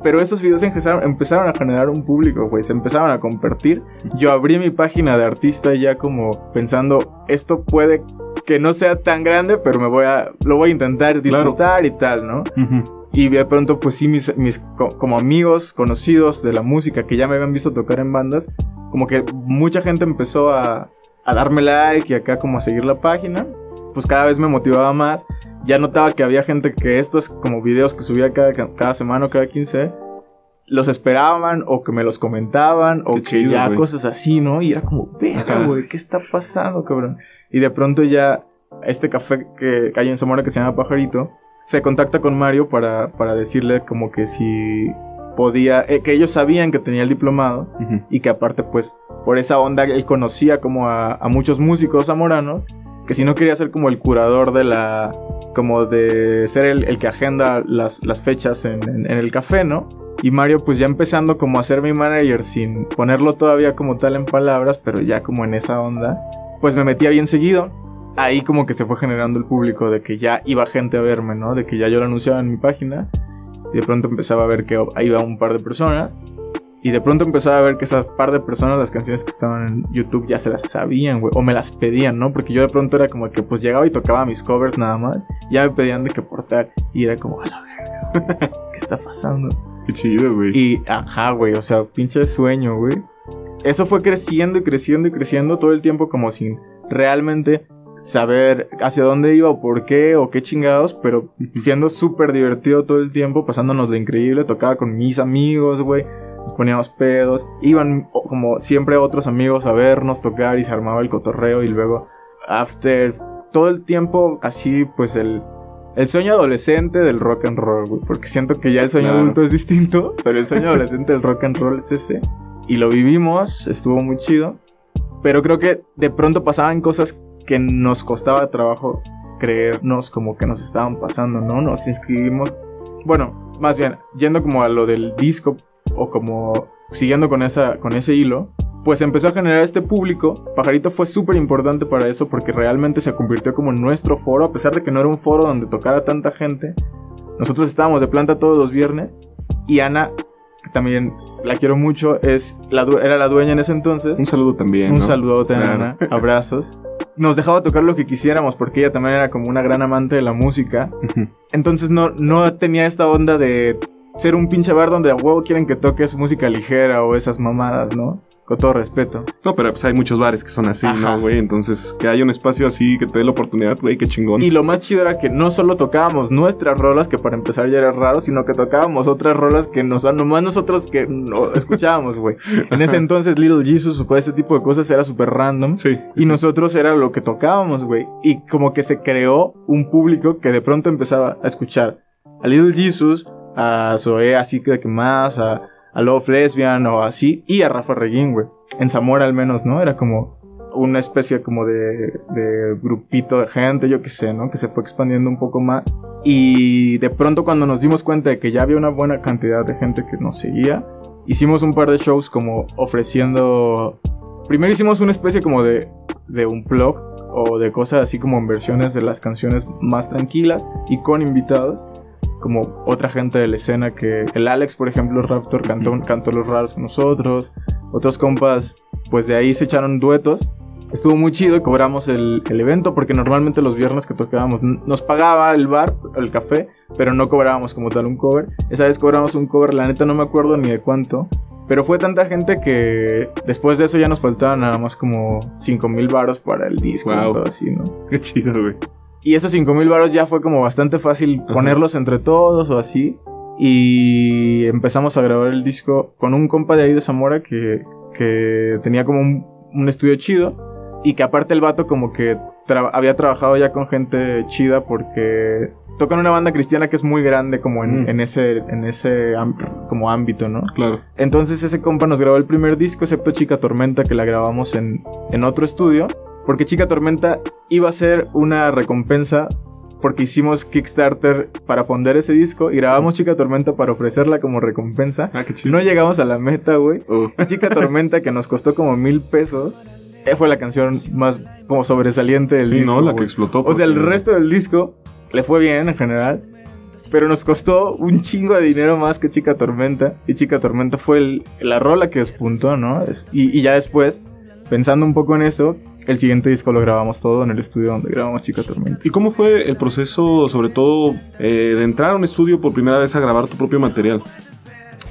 Pero esos videos empezaron, empezaron a generar un público, güey. Se empezaron a compartir. Yo abrí mi página de artista ya como pensando, esto puede que no sea tan grande, pero me voy a, lo voy a intentar disfrutar y tal, ¿no? Y de pronto, pues sí, mis, mis como amigos conocidos de la música que ya me habían visto tocar en bandas, como que mucha gente empezó a, a darme like y acá como a seguir la página. Pues cada vez me motivaba más. Ya notaba que había gente que estos como videos que subía cada, cada semana o cada 15 los esperaban o que me los comentaban o que ya cosas así, ¿no? Y era como, venga, güey, ¿qué está pasando, cabrón? Y de pronto ya este café que, hay en Zamora que se llama Pajarito se contacta con Mario para, para decirle como que si podía, eh, que ellos sabían que tenía el diplomado y que aparte pues por esa onda él conocía como a, muchos músicos zamoranos, que si no quería ser como el curador de la, como de ser el, que agenda las, las fechas en, en, el café, ¿no? Y Mario pues ya empezando como a ser mi manager sin ponerlo todavía como tal en palabras, pero ya como en esa onda, pues me metía bien seguido. Ahí como que se fue generando el público de que ya iba gente a verme, ¿no? De que ya yo lo anunciaba en mi página y de pronto empezaba a ver que ahí iba un par de personas. Y de pronto empezaba a ver que esas par de personas, las canciones que estaban en YouTube ya se las sabían, güey. O me las pedían, ¿no? Porque yo de pronto era como que pues llegaba y tocaba mis covers nada más. Ya me pedían de que portar. Y era como, a la verga, ¿qué está pasando? Qué chido, güey. Y, ajá, güey, o sea, pinche sueño, güey. Eso fue creciendo y creciendo y creciendo todo el tiempo como sin realmente saber hacia dónde iba o por qué o qué chingados, pero siendo súper divertido todo el tiempo, pasándonos de increíble, tocaba con mis amigos, güey, nos poníamos pedos, iban como siempre otros amigos a vernos tocar y se armaba el cotorreo y luego after todo el tiempo así pues el el sueño adolescente del rock and roll, güey, porque siento que ya el sueño adulto es distinto, pero el sueño adolescente del rock and roll es ese y lo vivimos, estuvo muy chido, pero creo que de pronto pasaban cosas que nos costaba trabajo creernos como que nos estaban pasando, ¿no? Nos inscribimos, bueno, más bien, yendo como a lo del disco o como siguiendo con, esa, con ese hilo, pues empezó a generar este público. Pajarito fue súper importante para eso porque realmente se convirtió como nuestro foro, a pesar de que no era un foro donde tocara tanta gente. Nosotros estábamos de planta todos los viernes y Ana, que también la quiero mucho, es la, era la dueña en ese entonces. Un saludo también. Un saludo también. Abrazos nos dejaba tocar lo que quisiéramos porque ella también era como una gran amante de la música. Entonces no, no tenía esta onda de ser un pinche bar donde a huevo quieren que toques música ligera o esas mamadas, ¿no? Con todo respeto. No, pero pues hay muchos bares que son así, ¿no, güey? Entonces, que haya un espacio así que te dé la oportunidad, güey, qué chingón. Y lo más chido era que no solo tocábamos nuestras rolas, que para empezar ya era raro, sino que tocábamos otras rolas que nos, nomás nosotros que no escuchábamos, güey. En ese entonces Little Jesus o ese tipo de cosas era súper random. Sí. Y nosotros era lo que tocábamos, güey. Y como que se creó un público que de pronto empezaba a escuchar a Little Jesus, a Zoe así que más, a a Love Lesbian o así, y a Rafa Reguín, güey. En Zamora al menos, ¿no? Era como una especie como de, de grupito de gente, yo qué sé, ¿no? Que se fue expandiendo un poco más. Y de pronto cuando nos dimos cuenta de que ya había una buena cantidad de gente que nos seguía, hicimos un par de shows como ofreciendo... Primero hicimos una especie como de, un blog o de cosas así como en versiones de las canciones más tranquilas y con invitados como otra gente de la escena que el Alex, por ejemplo, Raptor cantó, cantó Los Raros con nosotros, otros compas, pues de ahí se echaron duetos. Estuvo muy chido y cobramos el, el evento porque normalmente los viernes que tocábamos nos pagaba el bar, el café, pero no cobrábamos como tal un cover. Esa vez cobramos un cover, la neta no me acuerdo ni de cuánto, pero fue tanta gente que después de eso ya nos faltaban nada más como 5 mil baros para el disco y todo así, ¿no? Qué chido, güey. Y esos 5 mil baros ya fue como bastante fácil ponerlos entre todos o así. Y empezamos a grabar el disco con un compa de ahí de Zamora que, que tenía como un, estudio chido. Y que aparte el vato como que había trabajado ya con gente chida porque toca en una banda cristiana que es muy grande como en, mm. en ese, en ese como ámbito, ¿no? Claro. Entonces ese compa nos grabó el primer disco, excepto Chica Tormenta, que la grabamos en, en otro estudio. Porque Chica Tormenta iba a ser una recompensa porque hicimos Kickstarter para fonder ese disco y grabamos Chica Tormenta para ofrecerla como recompensa. Ah, qué chido. No llegamos a la meta, güey. Oh. Chica Tormenta, que nos costó como mil pesos, eh, fue la canción más como sobresaliente del disco. Sí, ¿no? La que explotó. O sea, el resto del disco le fue bien en general. Pero nos costó un chingo de dinero más que Chica Tormenta. Y Chica Tormenta fue la rola que despuntó, ¿no? y ya después, pensando un poco en eso, el siguiente disco lo grabamos todo en el estudio donde grabamos Chica Tormenta. ¿Y cómo fue el proceso, sobre todo, eh, de entrar a un estudio por primera vez a grabar tu propio material?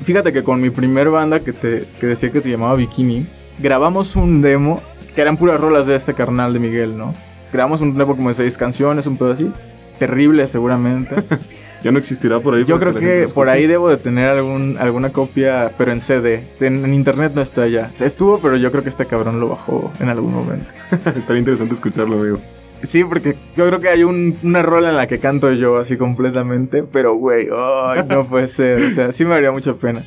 Fíjate que con mi primer banda que, te, que decía que se llamaba Bikini, grabamos un demo que eran puras rolas de este carnal de Miguel, ¿no? Grabamos un demo como de seis canciones, un pedo así. Terrible, seguramente. ya no existirá por ahí. Yo creo que por ahí debo de tener algún, alguna copia, pero en CD. En, internet no está ya. Estuvo, pero yo creo que este cabrón lo bajó en algún momento. Estaría interesante escucharlo, amigo. Sí, porque yo creo que hay una rola en la que canto yo así completamente, pero güey, no puede ser. O sea, sí me haría mucha pena.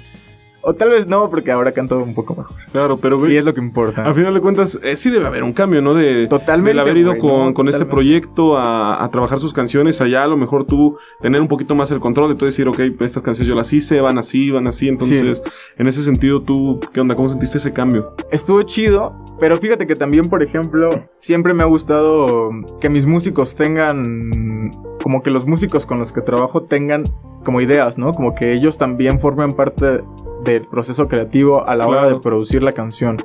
O tal vez no, porque ahora canto un poco mejor. Claro, pero güey. Y es lo que importa. A final de cuentas, eh, sí debe haber un cambio, ¿no? De, Totalmente. De haber ido con, este proyecto a, trabajar sus canciones allá, a lo mejor tú tener un poquito más el control de todo decir, ok, estas canciones yo las hice, van así, van así. Entonces, en ese sentido, tú, ¿qué onda? ¿Cómo sentiste ese cambio? Estuvo chido, pero fíjate que también, por ejemplo, siempre me ha gustado que mis músicos tengan. Como que los músicos con los que trabajo tengan como ideas, ¿no? Como que ellos también formen parte del proceso creativo a la hora de producir la canción.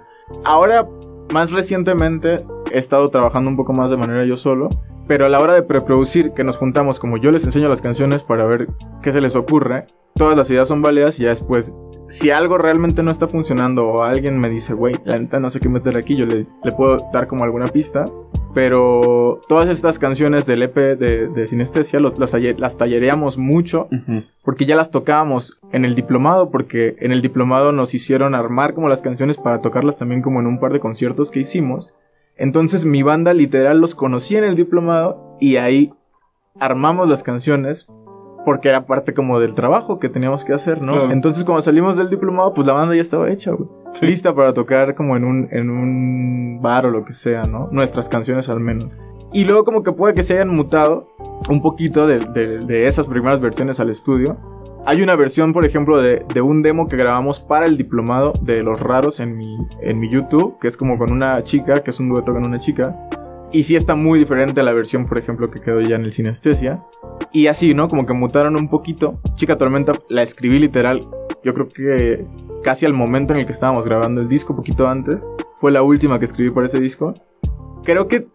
Ahora, más recientemente, he estado trabajando un poco más de manera yo solo, pero a la hora de preproducir, que nos juntamos, como yo les enseño las canciones para ver qué se les ocurre, todas las ideas son válidas y ya después si algo realmente no está funcionando o alguien me dice, güey, la neta no sé qué meter aquí, yo le, puedo dar como alguna pista. Pero todas estas canciones del EP de, de Sinestesia las, las tallereamos mucho porque ya las tocábamos en el diplomado, porque en el diplomado nos hicieron armar como las canciones para tocarlas también como en un par de conciertos que hicimos. Entonces mi banda literal los conocí en el diplomado y ahí armamos las canciones porque era parte como del trabajo que teníamos que hacer, ¿no? Entonces cuando salimos del diplomado, pues la banda ya estaba hecha, güey. Lista para tocar como en un, en un bar o lo que sea, ¿no? Nuestras canciones al menos. Y luego como que puede que se hayan mutado un poquito de, de, esas primeras versiones al estudio. Hay una versión, por ejemplo, de, de, un demo que grabamos para el diplomado de Los Raros en mi, en mi YouTube, que es como con una chica, que es un dueto con una chica. Y sí está muy diferente a la versión, por ejemplo, que quedó ya en el Sinestesia. Y así, ¿no? Como que mutaron un poquito. Chica Tormenta la escribí literal, yo creo que casi al momento en el que estábamos grabando el disco, poquito antes. Fue la última que escribí para ese disco. Creo que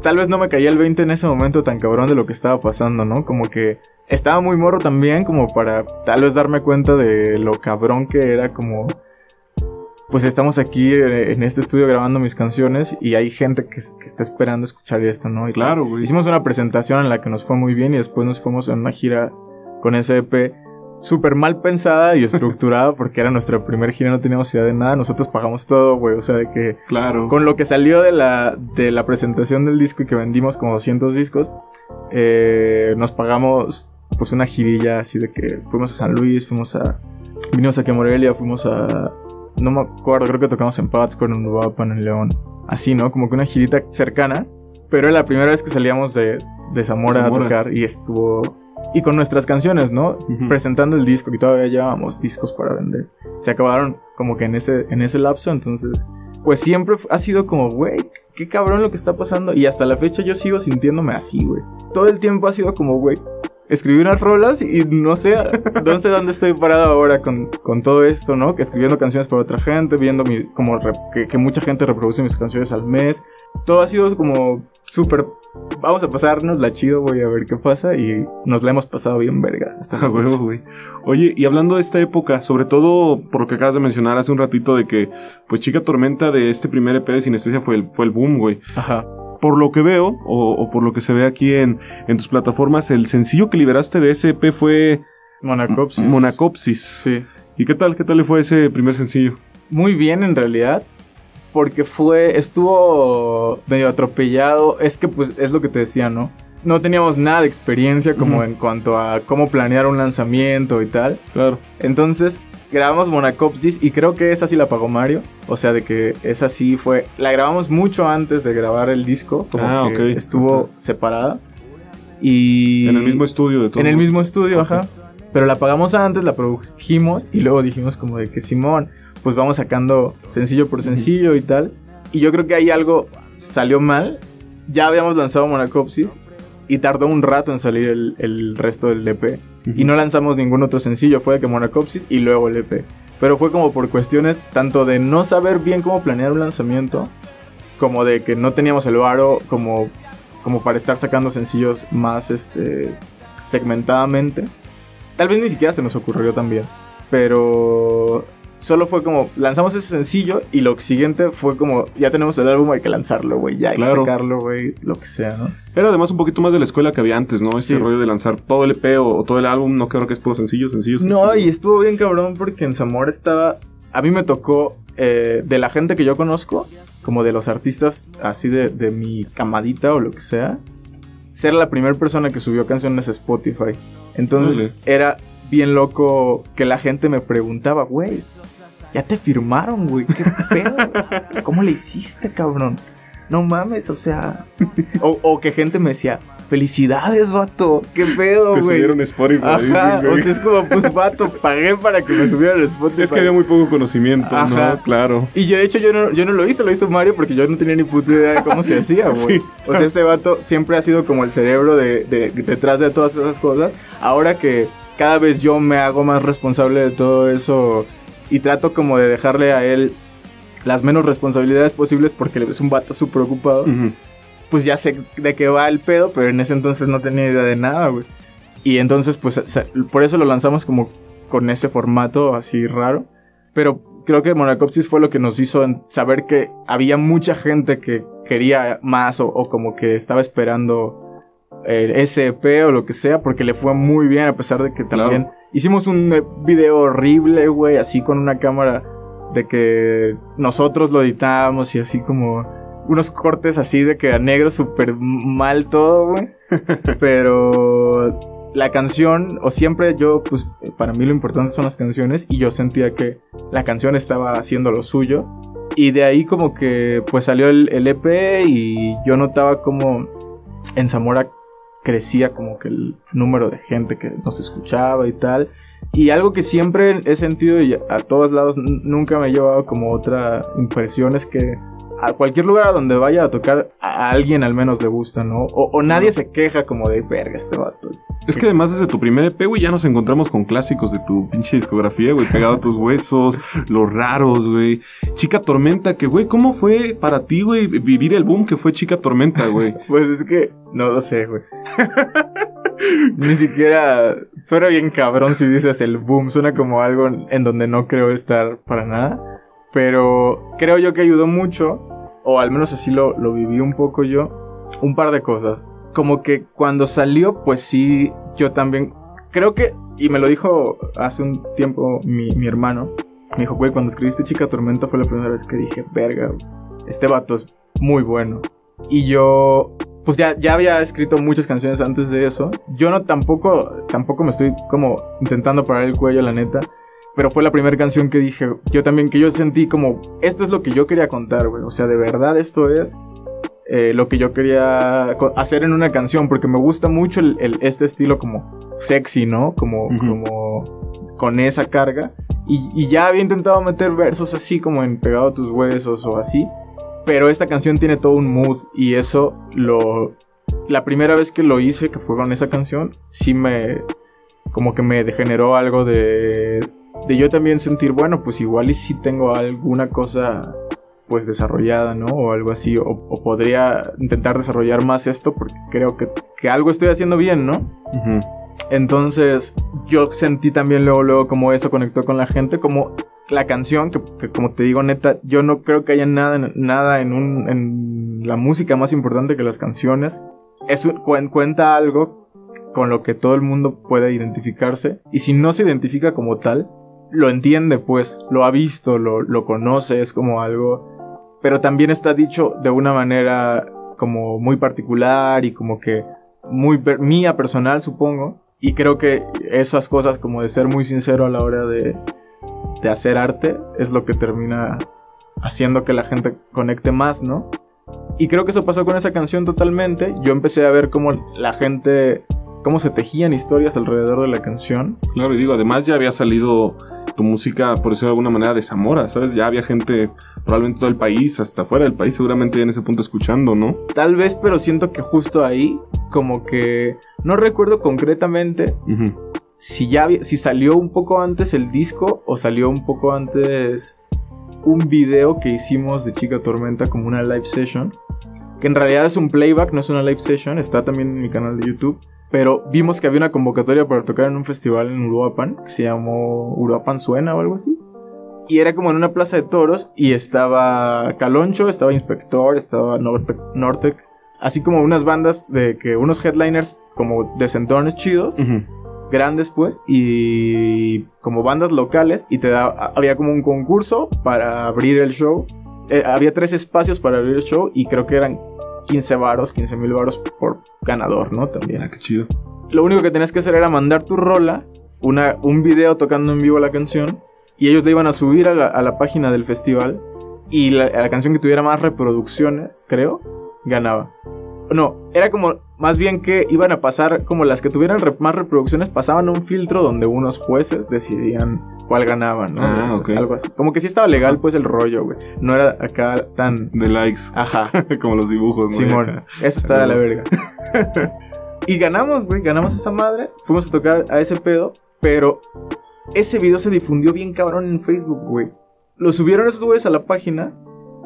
tal vez no me caía el 20 en ese momento tan cabrón de lo que estaba pasando, ¿no? Como que estaba muy morro también, como para tal vez darme cuenta de lo cabrón que era como pues estamos aquí eh, en este estudio grabando mis canciones y hay gente que, está esperando escuchar esto, ¿no? Y claro, güey. Hicimos una presentación en la que nos fue muy bien y después nos fuimos en una gira con ese EP súper mal pensada y estructurada porque era nuestra primera gira, no teníamos idea de nada, nosotros pagamos todo, güey, o sea, de que... Claro. Con lo que salió de la, de la presentación del disco y que vendimos como 200 discos, eh, nos pagamos pues una girilla así de que fuimos a San Luis, fuimos a... Vinimos aquí a Morelia, fuimos a, no me acuerdo, creo que tocamos en Pátzcuaro, en Uruapan, en León. Así, ¿no? Como que una girita cercana. Pero era la primera vez que salíamos de, de Zamora, a tocar y estuvo... Y con nuestras canciones, ¿no? Presentando el disco, que todavía llevábamos discos para vender. Se acabaron como que en ese, en ese lapso, entonces... Pues siempre ha sido como, güey, qué cabrón lo que está pasando. Y hasta la fecha yo sigo sintiéndome así, güey. Todo el tiempo ha sido como, güey, escribí unas rolas y no sé, no sé dónde estoy parado ahora con, con, todo esto, ¿no? Que escribiendo canciones para otra gente, viendo mi, como que, que, mucha gente reproduce mis canciones al mes. Todo ha sido como súper... Vamos a pasarnos la chido, voy a ver qué pasa y nos la hemos pasado bien verga. Hasta huevo, güey. Oye, y hablando de esta época, sobre todo por lo que acabas de mencionar hace un ratito de que, pues Chica Tormenta de este primer EP de Sinestesia fue el, fue el boom, güey. Ajá por lo que veo, o, por lo que se ve aquí en, en, tus plataformas, el sencillo que liberaste de ese EP fue... Monacopsis. Monacopsis. Sí. ¿Y qué tal? ¿Qué tal le fue ese primer sencillo? Muy bien, en realidad. Porque fue... Estuvo medio atropellado. Es que, pues, es lo que te decía, ¿no? No teníamos nada de experiencia como en cuanto a cómo planear un lanzamiento y tal. Claro. Entonces, grabamos Monacopsis y creo que esa sí la pagó Mario. O sea, de que esa sí fue. La grabamos mucho antes de grabar el disco. Como ah, que estuvo separada. Y. En el mismo estudio de todo. En el mismo estudio, ajá. Pero la pagamos antes, la produjimos y luego dijimos como de que Simón, pues vamos sacando sencillo por sencillo y tal. Y yo creo que ahí algo salió mal. Ya habíamos lanzado Monacopsis y tardó un rato en salir el, el resto del Y no lanzamos ningún otro sencillo, fue de que Monacopsis y luego el EP. Pero fue como por cuestiones tanto de no saber bien cómo planear un lanzamiento, como de que no teníamos el varo como, como para estar sacando sencillos más este, segmentadamente. Tal vez ni siquiera se nos ocurrió también. Pero solo fue como, lanzamos ese sencillo y lo siguiente fue como, ya tenemos el álbum, hay que lanzarlo, güey, ya hay que sacarlo, güey, lo que sea, ¿no? Era además un poquito más de la escuela que había antes, ¿no? Ese rollo de lanzar todo el EP o, todo el álbum, no creo que es puro sencillo, sencillo, sencillo. No, y estuvo bien cabrón porque en Zamora estaba, a mí me tocó, eh, de la gente que yo conozco, como de los artistas así de, de mi camadita o lo que sea, ser la primera persona que subió canciones a Spotify. Entonces era bien loco que la gente me preguntaba, güey, ya te firmaron, güey, qué pedo, ¿cómo le hiciste, cabrón? No mames, o sea, o, que gente me decía, felicidades, vato, qué pedo, güey. Te subieron Spotify. Ajá, o sea, es como, pues, vato, pagué para que me subieran Spotify. Es que había muy poco conocimiento, ¿no? Claro. Y yo, de hecho, yo no, yo no lo hice, lo hizo Mario porque yo no tenía ni puta idea de cómo se hacía, güey. O sea, ese vato siempre ha sido como el cerebro de, de, detrás de todas esas cosas. Ahora que cada vez yo me hago más responsable de todo eso y trato como de dejarle a él las menos responsabilidades posibles porque es un vato súper ocupado. Pues ya sé de qué va el pedo, pero en ese entonces no tenía idea de nada, güey. Y entonces, pues, por eso lo lanzamos como con ese formato así raro. Pero creo que Monacopsis fue lo que nos hizo saber que había mucha gente que quería más o como que estaba esperando el SP o lo que sea, porque le fue muy bien, a pesar de que también hicimos un eh, video horrible, güey, así con una cámara de que nosotros lo editábamos y así como unos cortes así de que a negro súper mal todo, güey. Pero la canción, o siempre yo, pues para mí lo importante son las canciones y yo sentía que la canción estaba haciendo lo suyo. Y de ahí como que pues salió el, el EP y yo notaba como en Zamora crecía como que el número de gente que nos escuchaba y tal. Y algo que siempre he sentido y a todos lados nunca me ha llevado como otra impresión es que a cualquier lugar a donde vaya a tocar, a alguien al menos le gusta, ¿no? O, nadie se queja como de, verga, este vato. Es que además desde tu primer EP, güey, ya nos encontramos con clásicos de tu pinche discografía, güey, pegado a tus huesos, los raros, güey. Chica Tormenta, que, güey, ¿cómo fue para ti, güey, vivir el boom que fue Chica Tormenta, güey? pues es que, no lo sé, güey. Ni siquiera suena bien cabrón si dices el boom, suena como algo en donde no creo estar para nada. Pero creo yo que ayudó mucho, o al menos así lo, lo viví un poco yo, un par de cosas. Como que cuando salió, pues sí, yo también creo que, y me lo dijo hace un tiempo mi, mi hermano, me dijo, güey, cuando escribiste Chica Tormenta fue la primera vez que dije, verga, este vato es muy bueno. Y yo, pues ya, ya había escrito muchas canciones antes de eso. Yo no tampoco, tampoco me estoy como intentando parar el cuello, la neta pero fue la primera canción que dije, yo también, que yo sentí como, esto es lo que yo quería contar, güey. O sea, de verdad esto es eh, lo que yo quería hacer en una canción, porque me gusta mucho el, este estilo como sexy, ¿no? Como, como con esa carga. Y, y, ya había intentado meter versos así como en pegado a tus huesos o así. Pero esta canción tiene todo un mood y eso lo... La primera vez que lo hice, que fue con esa canción, sí me... Como que me generó algo de de yo también sentir, bueno, pues igual y si tengo alguna cosa pues desarrollada, ¿no? O algo así, o, podría intentar desarrollar más esto porque creo que, que algo estoy haciendo bien, ¿no? Entonces yo sentí también luego, luego como eso conectó con la gente, como la canción, que, como te digo neta, yo no creo que haya nada, nada en, un, en la música más importante que las canciones. Es cuenta algo con lo que todo el mundo puede identificarse y si no se identifica como tal, lo entiende, pues, lo ha visto, lo, lo conoce, es como algo, pero también está dicho de una manera como muy particular y como que muy mía personal, supongo. Y creo que esas cosas como de ser muy sincero a la hora de, de hacer arte es lo que termina haciendo que la gente conecte más, ¿no? Y creo que eso pasó con esa canción totalmente. Yo empecé a ver cómo la gente, cómo se tejían historias alrededor de la canción. Claro, y digo, además ya había salido tu música, por decirlo de alguna manera, de Zamora, ¿sabes? Ya había gente probablemente todo el país, hasta fuera del país, seguramente en ese punto escuchando, ¿no? Tal vez, pero siento que justo ahí, como que no recuerdo concretamente si ya si salió un poco antes el disco o salió un poco antes un video que hicimos de Chica Tormenta como una live session. Que en realidad es un playback, no es una live session. Está también en mi canal de YouTube. Pero vimos que había una convocatoria para tocar en un festival en Uruapan. Que se llamó Uruapan Suena o algo así. Y era como en una plaza de toros. Y estaba Caloncho, estaba Inspector, estaba Nortec. Nortec así como unas bandas de que unos headliners como de centones chidos grandes pues y como bandas locales y te da había como un concurso para abrir el show eh, había tres espacios para abrir el show y creo que eran 15 varos 15 mil varos por ganador no también. Ah qué chido. Lo único que tenías que hacer era mandar tu rola una, un video tocando en vivo la canción y ellos le iban a subir a la, página del festival y la canción que tuviera más reproducciones creo ganaba no, era como más bien que iban a pasar, como las que tuvieran más reproducciones, pasaban un filtro donde unos jueces decidían cuál ganaban, ¿no? Ah, Algo así. Como que sí estaba legal, pues, el rollo, güey. No era acá tan... De likes. Ajá. como los dibujos, ¿no? Simón, eso está de la verga. y ganamos, güey, ganamos esa madre. Fuimos a tocar a ese pedo, pero ese video se difundió bien cabrón en Facebook, güey. Lo subieron esos güeyes a la página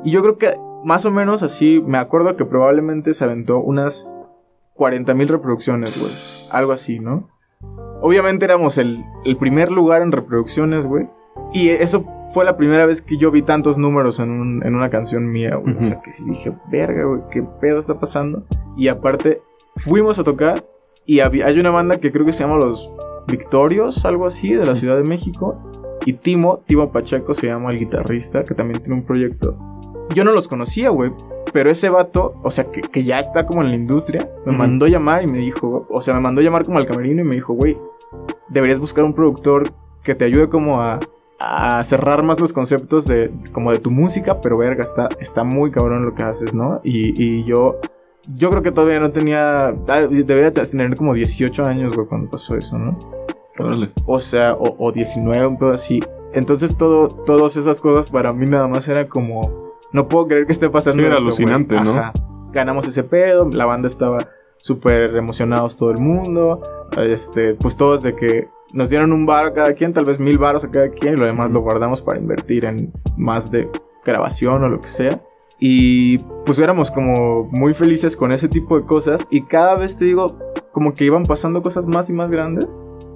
y yo creo que más o menos así, me acuerdo que probablemente se aventó unas 40 mil reproducciones, güey. Algo así, ¿no? Obviamente éramos el, primer lugar en reproducciones, güey. Y eso fue la primera vez que yo vi tantos números en, una canción mía, güey. O sea, que sí dije, verga, güey, ¿qué pedo está pasando? Y aparte, fuimos a tocar y hay una banda que creo que se llama Los Victorios, algo así, de la Ciudad de México. Y Timo, Timo Pacheco se llama el guitarrista, que también tiene un proyecto yo no los conocía, güey. Pero ese vato, o sea, que, ya está como en la industria, me mandó llamar y me dijo, o sea, me mandó llamar como al camerino y me dijo, güey, deberías buscar un productor que te ayude como a, a cerrar más los conceptos de, como de tu música, pero verga, está, está muy cabrón lo que haces, ¿no? Y, y yo, yo creo que todavía no tenía, ah, debería tener como 18 años, güey, cuando pasó eso, ¿no? O sea, o, o 19, un poco así. Entonces todo, todas esas cosas para mí nada más era como no puedo creer que esté pasando. Sí, era alucinante, ¿no? Ganamos ese pedo, la banda estaba súper emocionados todo el mundo. Este, pues todos de que nos dieron un bar a cada quien, tal vez mil baros a cada quien, y lo demás lo guardamos para invertir en más de grabación o lo que sea. Y pues éramos como muy felices con ese tipo de cosas. Y cada vez te digo, como que iban pasando cosas más y más grandes.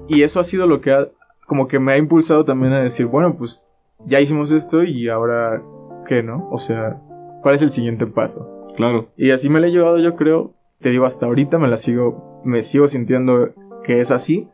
Y eso ha sido lo que ha, como que me ha impulsado también a decir, bueno, pues ya hicimos esto y ahora qué, ¿no? O sea, ¿cuál es el siguiente paso? Claro. Y así me la he llevado, yo creo. Te digo, hasta ahorita me la sigo, me sigo sintiendo que es así.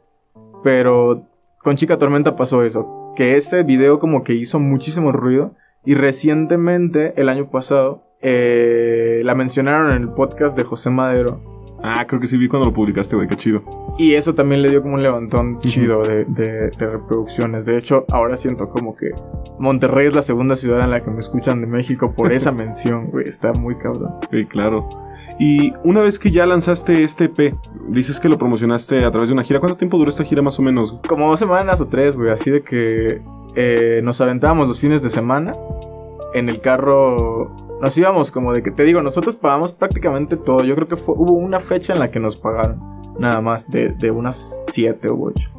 Pero con Chica Tormenta pasó eso. Que ese video como que hizo muchísimo ruido. Y recientemente, el año pasado, eh, la mencionaron en el podcast de José Madero. Ah, creo que sí vi cuando lo publicaste, güey, qué chido. Y eso también le dio como un levantón chido de, de, reproducciones. De hecho, ahora siento como que Monterrey es la segunda ciudad en la que me escuchan de México por esa mención, güey. Está muy cabrón. Sí, claro. Y una vez que ya lanzaste este EP, dices que lo promocionaste a través de una gira. ¿Cuánto tiempo duró esta gira más o menos? Como dos semanas o tres, güey. Así de que eh, nos aventábamos los fines de semana en el carro nos íbamos como de que, te digo, nosotros pagamos prácticamente todo. Yo creo que fue, hubo una fecha en la que nos pagaron, nada más, de, de unas 7 u 8.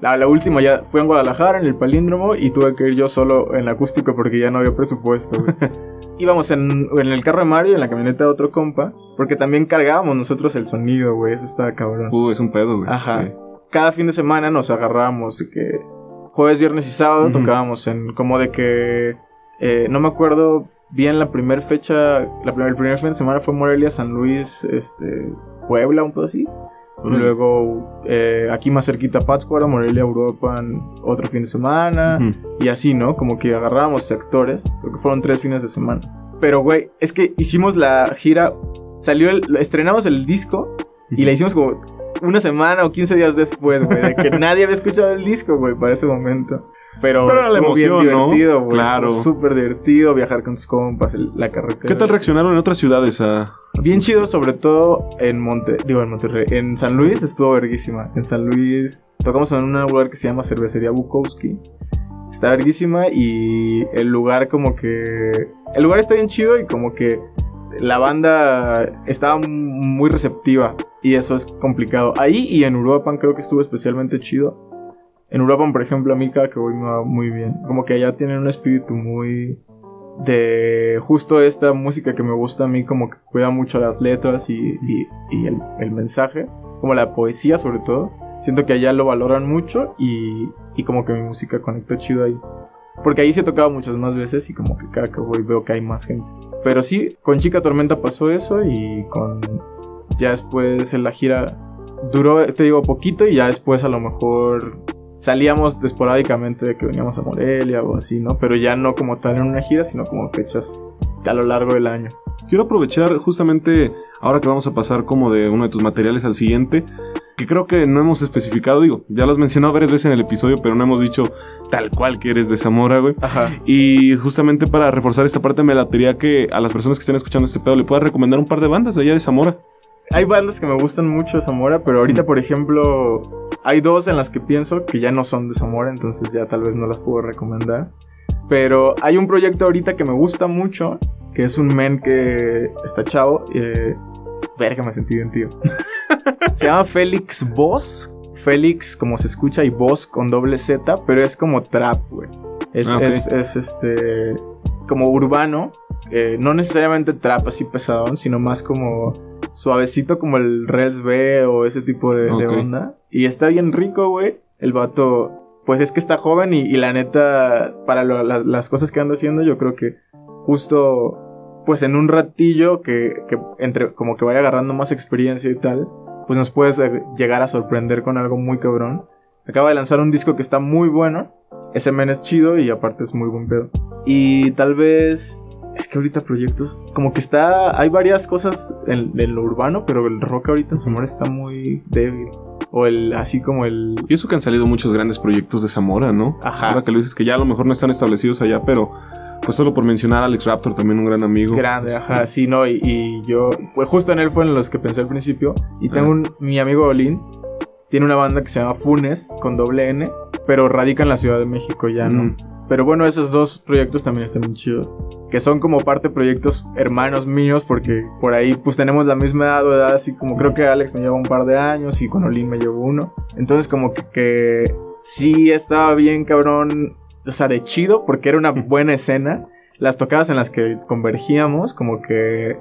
La, la, última ya fue en Guadalajara, en el palíndromo, y tuve que ir yo solo en acústico porque ya no había presupuesto, Íbamos en, en, el carro de Mario, en la camioneta de otro compa, porque también cargábamos nosotros el sonido, güey, eso estaba cabrón. Uh, es un pedo, güey. Ajá. Cada fin de semana nos agarramos, que jueves, viernes y sábado tocábamos en, como de que, eh, no me acuerdo bien la primera fecha, la primer, el primer fin de semana fue Morelia, San Luis, este, Puebla, un poco así. Luego, eh, aquí más cerquita, Pátzcuaro, Morelia, Europa, otro fin de semana. Y así, ¿no? Como que agarrábamos sectores. Creo que fueron tres fines de semana. Pero, güey, es que hicimos la gira. Salió el. Estrenamos el disco. Y la hicimos como una semana o 15 días después, güey. De que nadie había escuchado el disco, güey, para ese momento. Pero, Pero la emoción, bien divertido, güey. Claro. Súper divertido viajar con tus compas, la carretera. ¿Qué tal reaccionaron en otras ciudades a...? Bien chido, sobre todo en Monte... Digo, en Monterrey. En San Luis estuvo verguísima. En San Luis tocamos en un lugar que se llama Cervecería Bukowski. Está verguísima y el lugar como que... El lugar está bien chido y como que la banda estaba muy receptiva y eso es complicado. Ahí y en Uruapan creo que estuvo especialmente chido En Europa, por ejemplo, a mí cada que voy me va muy bien. Como que allá tienen un espíritu muy de justo esta música que me gusta a mí, como que cuida mucho las letras y, el, mensaje, como la poesía sobre todo. Siento que allá lo valoran mucho y, y como que mi música conecta chido ahí. Porque ahí se he tocado muchas más veces y como que cada que voy veo que hay más gente. Pero sí, con Chica Tormenta pasó eso y con... Ya después en la gira duró, te digo, poquito y ya después a lo mejor salíamos esporádicamente de que veníamos a Morelia o así, ¿no? Pero ya no como tal en una gira, sino como fechas a lo largo del año. Quiero aprovechar justamente ahora que vamos a pasar como de uno de tus materiales al siguiente, que creo que no hemos especificado, digo, ya lo has mencionado varias veces en el episodio, pero no hemos dicho tal cual que eres de Zamora, güey. Ajá. Y justamente para reforzar esta parte me latería que a las personas que estén escuchando este pedo le puedas recomendar un par de bandas de allá de Zamora. Hay bandas que me gustan mucho de Zamora, pero ahorita, por ejemplo, hay dos en las que pienso que ya no son de Zamora, entonces ya tal vez no las puedo recomendar. Pero hay un proyecto ahorita que me gusta mucho, que es un men que está chavo. Eh, verga, me sentí bien, tío. se llama Félix Boss. Félix, como se escucha, y Boss con doble Z, pero es como trap, güey. Es, ah, es, es, este. como urbano. Eh, no necesariamente trap así pesadón, sino más como suavecito como el Res B o ese tipo de, onda. Y está bien rico, güey. El vato, pues es que está joven y, la neta, para las cosas que anda haciendo, yo creo que justo, pues en un ratillo que, que entre, como que vaya agarrando más experiencia y tal, pues nos puedes llegar a sorprender con algo muy cabrón. Acaba de lanzar un disco que está muy bueno. Ese men es chido y aparte es muy buen pedo. Y tal vez es que ahorita proyectos, como que está, hay varias cosas en, lo urbano, pero el rock ahorita en Zamora está muy débil. O el, así como el... Y eso que han salido muchos grandes proyectos de Zamora, ¿no? Ajá. Ahora que lo dices que ya a lo mejor no están establecidos allá, pero pues solo por mencionar a Alex Raptor, también un gran amigo. Grande, ajá, sí, no, y, yo, pues justo en él fue en los que pensé al principio. Y tengo un, mi amigo Olin, tiene una banda que se llama Funes, con doble N, pero radica en la Ciudad de México ya, ¿no? Pero bueno, esos dos proyectos también están muy chidos. Que son como parte de proyectos hermanos míos, porque por ahí pues tenemos la misma edad, así como creo que Alex me lleva un par de años y con Olin me llevo uno. Entonces como que, que sí estaba bien cabrón, o sea, de chido, porque era una buena escena. Las tocadas en las que convergíamos, como que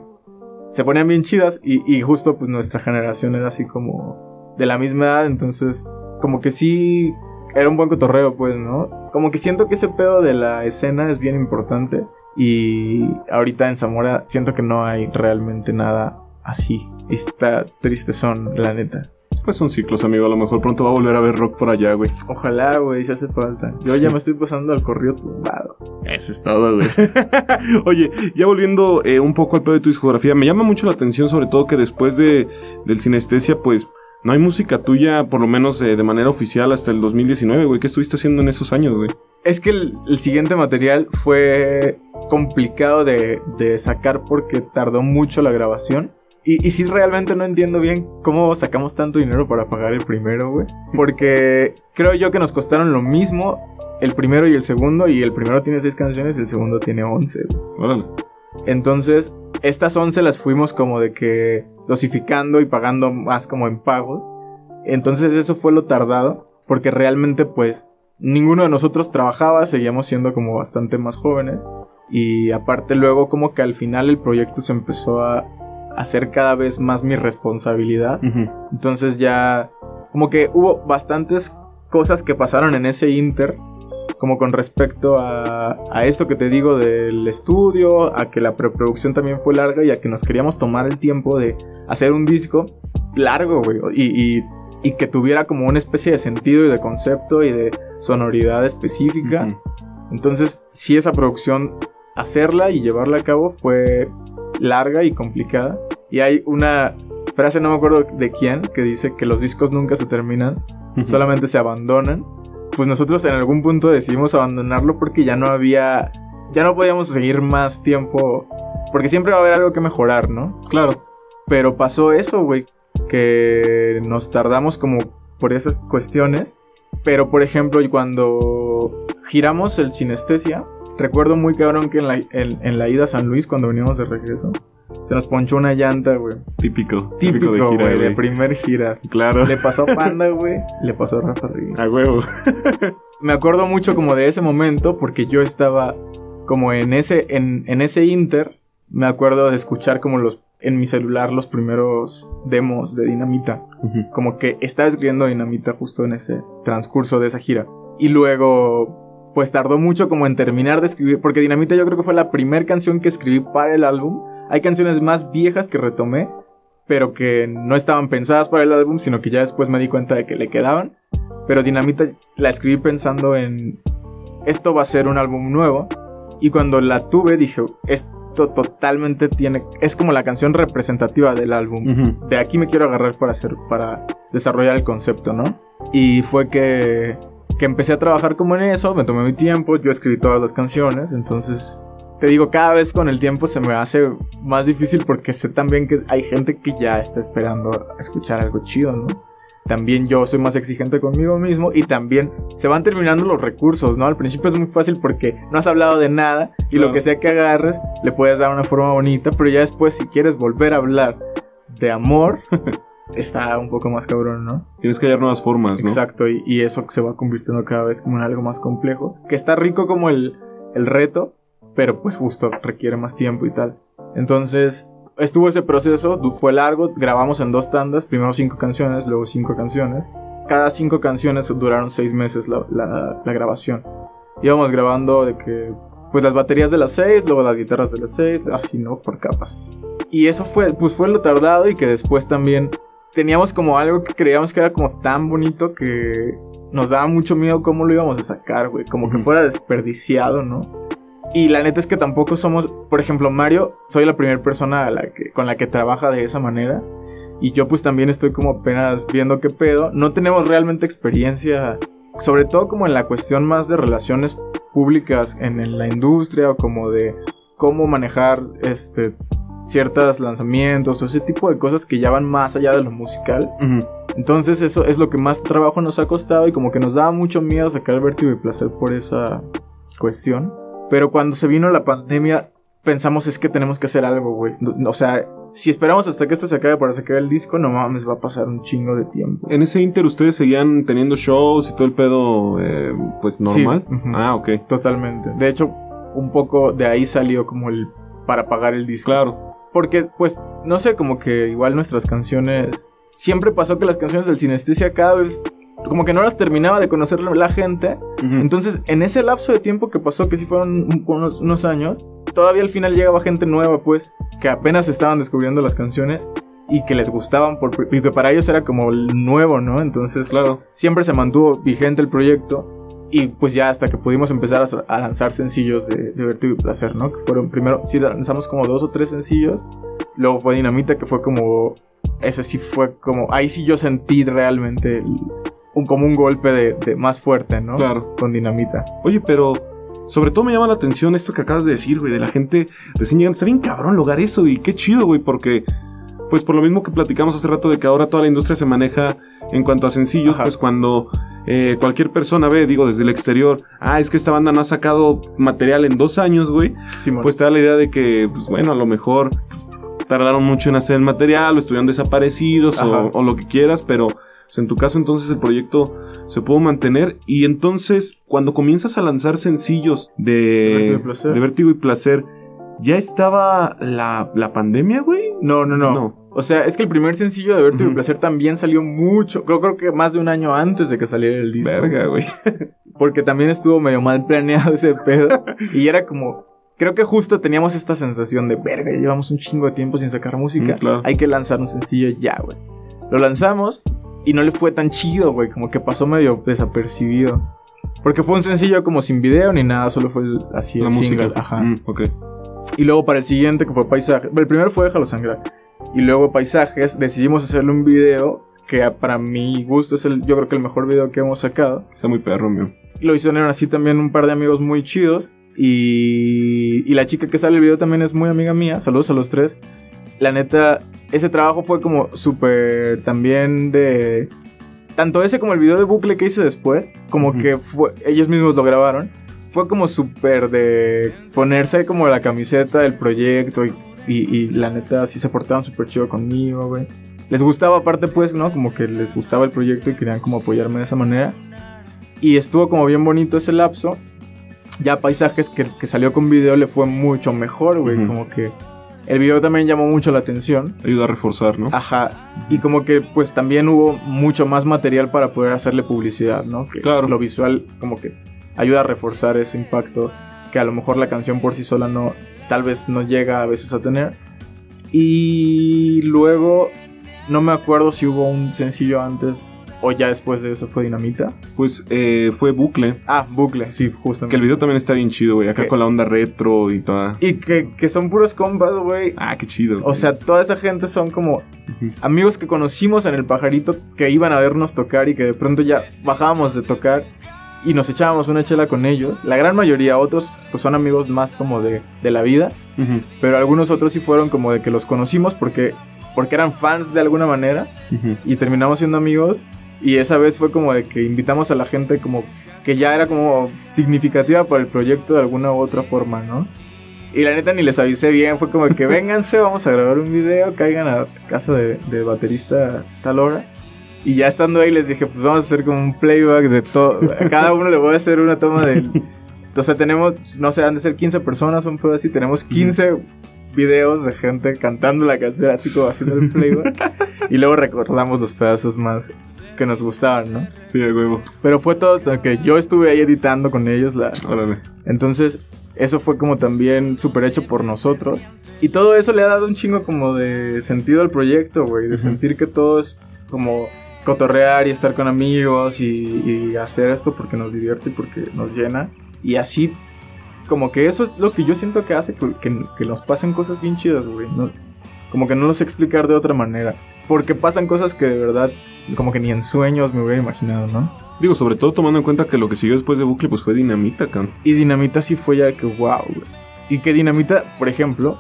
se ponían bien chidas y, y justo pues nuestra generación era así como de la misma edad, entonces como que sí era un buen cotorreo, pues, ¿no? Como que siento que ese pedo de la escena es bien importante. Y ahorita en Zamora siento que no hay realmente nada así. Está triste son, la neta. Pues son ciclos, amigo. A lo mejor pronto va a volver a ver rock por allá, güey. Ojalá, güey, si hace falta. Yo ya me estoy pasando al corrido tumbado. Eso es todo, güey. Oye, ya volviendo eh, un poco al pedo de tu discografía, me llama mucho la atención, sobre todo que después de del sinestesia, pues no hay música tuya, por lo menos eh, de manera oficial, hasta el 2019, güey. ¿Qué estuviste haciendo en esos años, güey? Es que el, siguiente material fue complicado de, sacar porque tardó mucho la grabación. Y, y sí, realmente no entiendo bien cómo sacamos tanto dinero para pagar el primero, güey. Porque creo yo que nos costaron lo mismo el primero y el segundo. Y el primero tiene seis canciones y el segundo tiene once, güey. Órale. Entonces, estas 11 las fuimos como de que dosificando y pagando más como en pagos. Entonces eso fue lo tardado, porque realmente pues ninguno de nosotros trabajaba, seguíamos siendo como bastante más jóvenes. Y aparte luego como que al final el proyecto se empezó a hacer cada vez más mi responsabilidad. Entonces ya como que hubo bastantes cosas que pasaron en ese inter como con respecto a, a, esto que te digo del estudio, a que la preproducción también fue larga y a que nos queríamos tomar el tiempo de hacer un disco largo, güey, y, y, que tuviera como una especie de sentido y de concepto y de sonoridad específica. Entonces, sí, esa producción, hacerla y llevarla a cabo fue larga y complicada. Y hay una frase, no me acuerdo de quién, que dice que los discos nunca se terminan, solamente se abandonan pues nosotros en algún punto decidimos abandonarlo porque ya no había, ya no podíamos seguir más tiempo, porque siempre va a haber algo que mejorar, ¿no? Claro. Pero pasó eso, güey, que nos tardamos como por esas cuestiones, pero por ejemplo, cuando giramos el sinestesia, recuerdo muy cabrón que en la, en, en la ida a San Luis, cuando veníamos de regreso, se nos ponchó una llanta, güey. Típico. Típico, de gira, güey, de primer gira. Claro. Le pasó a Panda, güey. Le pasó a Rafa Rivera. A huevo. Me acuerdo mucho como de ese momento porque yo estaba como en ese, en, en ese inter. Me acuerdo de escuchar como los, en mi celular los primeros demos de Dinamita. Como que estaba escribiendo Dinamita justo en ese transcurso de esa gira. Y luego, pues tardó mucho como en terminar de escribir, porque Dinamita yo creo que fue la primera canción que escribí para el álbum. Hay canciones más viejas que retomé, pero que no estaban pensadas para el álbum, sino que ya después me di cuenta de que le quedaban. Pero Dinamita la escribí pensando en, esto va a ser un álbum nuevo. Y cuando la tuve dije, esto totalmente tiene, es como la canción representativa del álbum de aquí me quiero agarrar para hacer, para desarrollar el concepto, ¿no? Y fue que, que empecé a trabajar como en eso, me tomé mi tiempo, yo escribí todas las canciones, entonces te digo, cada vez con el tiempo se me hace más difícil porque sé también que hay gente que ya está esperando escuchar algo chido, ¿no? También yo soy más exigente conmigo mismo y también se van terminando los recursos, ¿no? Al principio es muy fácil porque no has hablado de nada y Claro. lo que sea que agarres le puedes dar una forma bonita, pero ya después si quieres volver a hablar de amor, está un poco más cabrón, ¿no? Tienes que hallar nuevas formas, ¿no? Exacto, y, y eso se va convirtiendo cada vez como en algo más complejo, que está rico como el, el reto, pero pues justo requiere más tiempo y tal. Entonces, estuvo ese proceso, fue largo, grabamos en dos tandas, primero cinco canciones, luego cinco canciones. Cada cinco canciones duraron seis meses la, la- la grabación. Íbamos grabando de que, pues las baterías de las seis, luego las guitarras de las seis, así, ¿no? Por capas. Y eso fue, pues fue lo tardado y que después también teníamos como algo que creíamos que era como tan bonito que nos daba mucho miedo cómo lo íbamos a sacar, güey. Como que fuera desperdiciado, ¿no? Y la neta es que tampoco somos, por ejemplo, Mario, soy la primera persona a la que, con la que trabaja de esa manera. Y yo pues también estoy como apenas viendo qué pedo. No tenemos realmente experiencia, sobre todo como en la cuestión más de relaciones públicas en, en la industria o como de cómo manejar este ciertos lanzamientos o ese tipo de cosas que ya van más allá de lo musical. Entonces eso es lo que más trabajo nos ha costado y como que nos daba mucho miedo sacar el vértigo y placer por esa cuestión. Pero cuando se vino la pandemia pensamos es que tenemos que hacer algo, güey. O sea, si esperamos hasta que esto se acabe para sacar el disco, no mames, va a pasar un chingo de tiempo. En ese inter ustedes seguían teniendo shows y todo el pedo, eh, pues normal. Sí. Ah, ok. Totalmente. De hecho, un poco de ahí salió como el para pagar el disco. Claro. Porque, pues, no sé, como que igual nuestras canciones. Siempre pasó que las canciones del Sinestesia cada vez. Como que no las terminaba de conocer la gente. Entonces, en ese lapso de tiempo que pasó, que sí fueron un- unos, unos años, todavía al final llegaba gente nueva, pues, que apenas estaban descubriendo las canciones y que les gustaban, por, y que para ellos era como el nuevo, ¿no? Entonces, Claro. siempre se mantuvo vigente el proyecto. Y pues ya hasta que pudimos empezar a, a lanzar sencillos de, de Vértigo y Placer, ¿no? Que fueron primero, sí lanzamos como dos o tres sencillos. Luego fue Dinamita, que fue como. Ese sí fue como. Ahí sí yo sentí realmente el- un, como un golpe de, de más fuerte, ¿no? Claro. Con Dinamita. Oye, pero sobre todo me llama la atención esto que acabas de decir, güey, de la gente recién llegando. Está bien cabrón lograr eso y qué chido, güey, porque pues por lo mismo que platicamos hace rato de que ahora toda la industria se maneja en cuanto a sencillos, Ajá. pues cuando eh, cualquier persona ve, digo, desde el exterior, ah, es que esta banda no ha sacado material en dos años, güey, Simón. pues te da la idea de que, pues bueno, a lo mejor tardaron mucho en hacer el material o estuvieron desaparecidos o lo que quieras, pero pues, en tu caso entonces el proyecto se pudo mantener y entonces cuando comienzas a lanzar sencillos de, de Vértigo y Placer, ¿ya estaba la, la pandemia, güey? no, no, no, No. O sea, es que el primer sencillo de Vértigo y. Placer también salió mucho. Creo, creo que más de un año antes de que saliera el disco. Verga, güey. Porque también estuvo medio mal planeado ese pedo. y era como. Creo que justo teníamos esta sensación de verga, ya llevamos un chingo de tiempo sin sacar música. Mm, claro. Hay que lanzar un sencillo ya, güey. Lo lanzamos y no le fue tan chido, güey. Como que pasó medio desapercibido. Porque fue un sencillo como sin video ni nada, solo fue el- así la el música. single. Ajá. Mm, ok. Y luego para el siguiente, que fue Paisaje. El primero fue Déjalo Sangrar. Y luego Paisajes, decidimos hacerle un video que para mi gusto es el, yo creo que el mejor video que hemos sacado. Está muy perro, mío. Lo hicieron así también un par de amigos muy chidos. Y, y la chica que sale el video también es muy amiga mía. Saludos a los tres. La neta, ese trabajo fue como súper también de... Tanto ese como el video de bucle que hice después, como que fue, ellos mismos lo grabaron. fue como súper de ponerse como la camiseta del proyecto y, y, y la neta sí se portaban súper chido conmigo, güey. Les gustaba aparte pues, ¿no? Como que les gustaba el proyecto y querían como apoyarme de esa manera. Y estuvo como bien bonito ese lapso. Ya paisajes que, que salió con video le fue mucho mejor, güey. Como que el video también llamó mucho la atención. Ayuda a reforzar, ¿no? Ajá. Y como que pues también hubo mucho más material para poder hacerle publicidad, ¿no? Que Claro. Lo visual como que ayuda a reforzar ese impacto que a lo mejor la canción por sí sola no, tal vez no llega a veces a tener. Y luego, no me acuerdo si hubo un sencillo antes o ya después de eso fue Dinamita. Pues eh, fue bucle. Ah, Bucle, sí, Que justamente. el video también está bien chido, güey. Acá ¿Qué? con la onda retro y toda. Y que, que son puros compas, güey. Ah, qué chido. O sea, toda esa gente son como amigos que conocimos en el pajarito que iban a vernos tocar y que de pronto ya bajábamos de tocar y nos echábamos una chela con ellos. La gran mayoría, otros pues son amigos más como de, de la vida, pero algunos otros sí fueron como de que los conocimos porque, porque eran fans de alguna manera y terminamos siendo amigos. Y esa vez fue como de que invitamos a la gente como que ya era como significativa para el proyecto de alguna u otra forma, ¿no? Y la neta ni les avisé bien, fue como de que vénganse, vamos a grabar un video, caigan a casa de, de baterista a tal hora. Y ya estando ahí les dije, pues vamos a hacer como un playback de todo. A cada uno le voy a hacer una toma del... O sea, tenemos, no sé, han de ser 15 personas, un pedo así. Tenemos 15 videos de gente cantando la canción, así como haciendo el playback. y luego recordamos los pedazos más que nos gustaban, ¿no? Sí, a huevo. Pero fue todo que yo estuve ahí editando con ellos. La... Órale. Entonces, eso fue como también súper hecho por nosotros. Y todo eso le ha dado un chingo como de sentido al proyecto, güey. De Ujú. sentir que todo es como cotorrear y estar con amigos y, y hacer esto porque nos divierte y porque nos llena. Y así, como que eso es lo que yo siento que hace que, que- que nos pasen cosas bien chidas, güey. No- como que no lo sé explicar de otra manera. Porque pasan cosas que de verdad, como que ni en sueños me hubiera imaginado, ¿no? Digo, sobre todo tomando en cuenta que lo que siguió después de bucle pues fue dinamita, cabrón. Y Dinamita sí fue ya que wow, güey. Y que Dinamita, por ejemplo,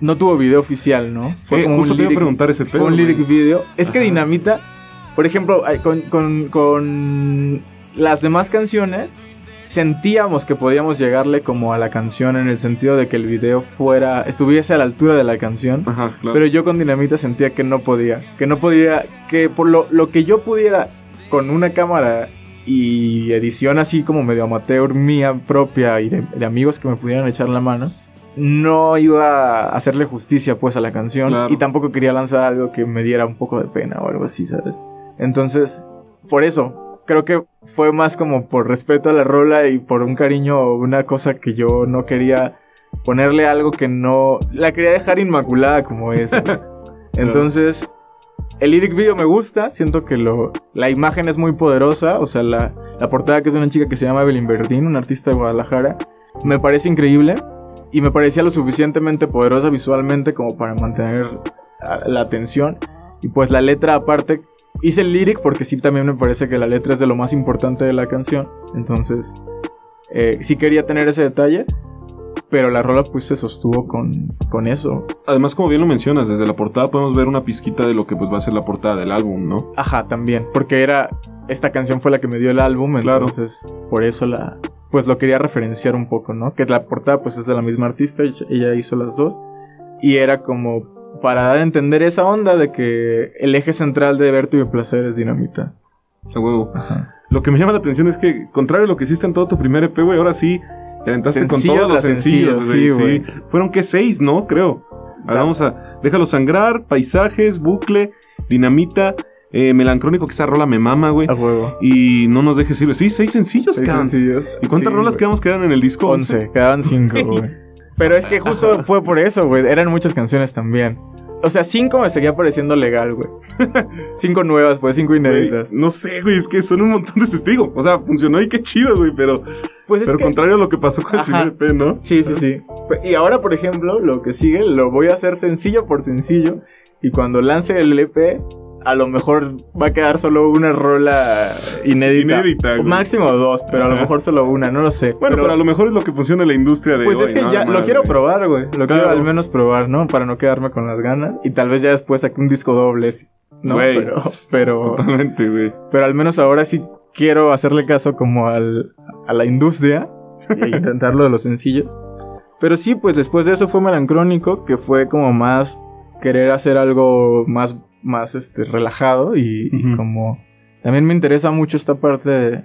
no tuvo video oficial, ¿no? Sí, justo te iba a preguntar ese fue pedo. un lyric video. Es que. Dinamita, por ejemplo, con, con, con las demás canciones, sentíamos que podíamos llegarle como a la canción en el sentido de que el video fuera, estuviese a la altura de la canción. Ajá, claro. Pero yo con Dinamita sentía que no podía. Que no podía. Que por lo, lo que yo pudiera con una cámara y edición así como medio amateur mía propia y de, de amigos que me pudieran echar la mano, no iba a hacerle justicia pues a la canción. Claro. Y tampoco quería lanzar algo que me diera un poco de pena o algo así, ¿sabes? Entonces, por eso, creo que fue más como por respeto a la rola y por un cariño o una cosa que yo no quería ponerle algo que no... La quería dejar inmaculada como es. Entonces, el lyric video me gusta, siento que lo, la imagen es muy poderosa, o sea, la, la portada que es de una chica que se llama Evelyn Verdín, una artista de Guadalajara, me parece increíble y me parecía lo suficientemente poderosa visualmente como para mantener la atención. Y pues la letra aparte, hice el lyric porque sí también me parece que la letra es de lo más importante de la canción, entonces eh, sí quería tener ese detalle. Pero la rola pues se sostuvo con, con eso. Además, como bien lo mencionas, desde la portada podemos ver una pizquita de lo que pues va a ser la portada del álbum, ¿no? Ajá, también. Porque era. Esta canción fue la que me dio el álbum. Claro. Entonces, por eso la. Pues lo quería referenciar un poco, ¿no? Que la portada, pues es de la misma artista. ella- Ella hizo las dos. Y era como. Para dar a entender esa onda de que el eje central de Vértigo y Placer es dinamita. A huevo. Ajá. Lo que me llama la atención es que, contrario a lo que hiciste en todo tu primer EP, güey, ahora sí te aventaste con todos los sencillos, sí, Sí, Fueron que seis, ¿no? Creo. Ahora vamos a. Déjalo sangrar, paisajes, bucle, dinamita, eh, melancrónico, que esa rola me mama, güey. A huevo. Y no nos dejes ir. Sí, seis sencillos, Seis cabrón. sencillos. ¿Y cuántas Sí, rolas güey. quedamos quedan en el disco? 11, quedaban 5, güey. Pero es que justo fue por eso, güey. Eran muchas canciones también. O sea, 5 me seguía pareciendo legal, güey. 5 nuevas, pues 5 Güey, inéditas. no sé, güey, es que son un montón de testigos. O sea, funcionó y qué chido, güey, pero, Pues es pero que... contrario a lo que pasó con Ajá. el primer EP, ¿no? Sí, sí, sí. Y ahora, por ejemplo, lo que sigue lo voy a hacer sencillo por sencillo. Y cuando lance el EP, a lo mejor va a quedar solo una rola inédita. Inédita, O máximo dos, pero a lo mejor solo una, no lo sé. Bueno, pero, a lo mejor es lo que funciona en la industria de Pues hoy, es que ¿no? ya lo quiero probar, güey. Lo quiero al menos probar, ¿no? Para no quedarme con las ganas. Y tal vez ya después saque un disco doble. No, pero, pero, Totalmente, güey. pero al menos ahora sí quiero hacerle caso como al, a la industria. y intentarlo de los sencillos. Pero sí, pues después de eso fue Melancrónico, que fue como más querer hacer algo más, más este, relajado y, como... También me interesa mucho esta parte de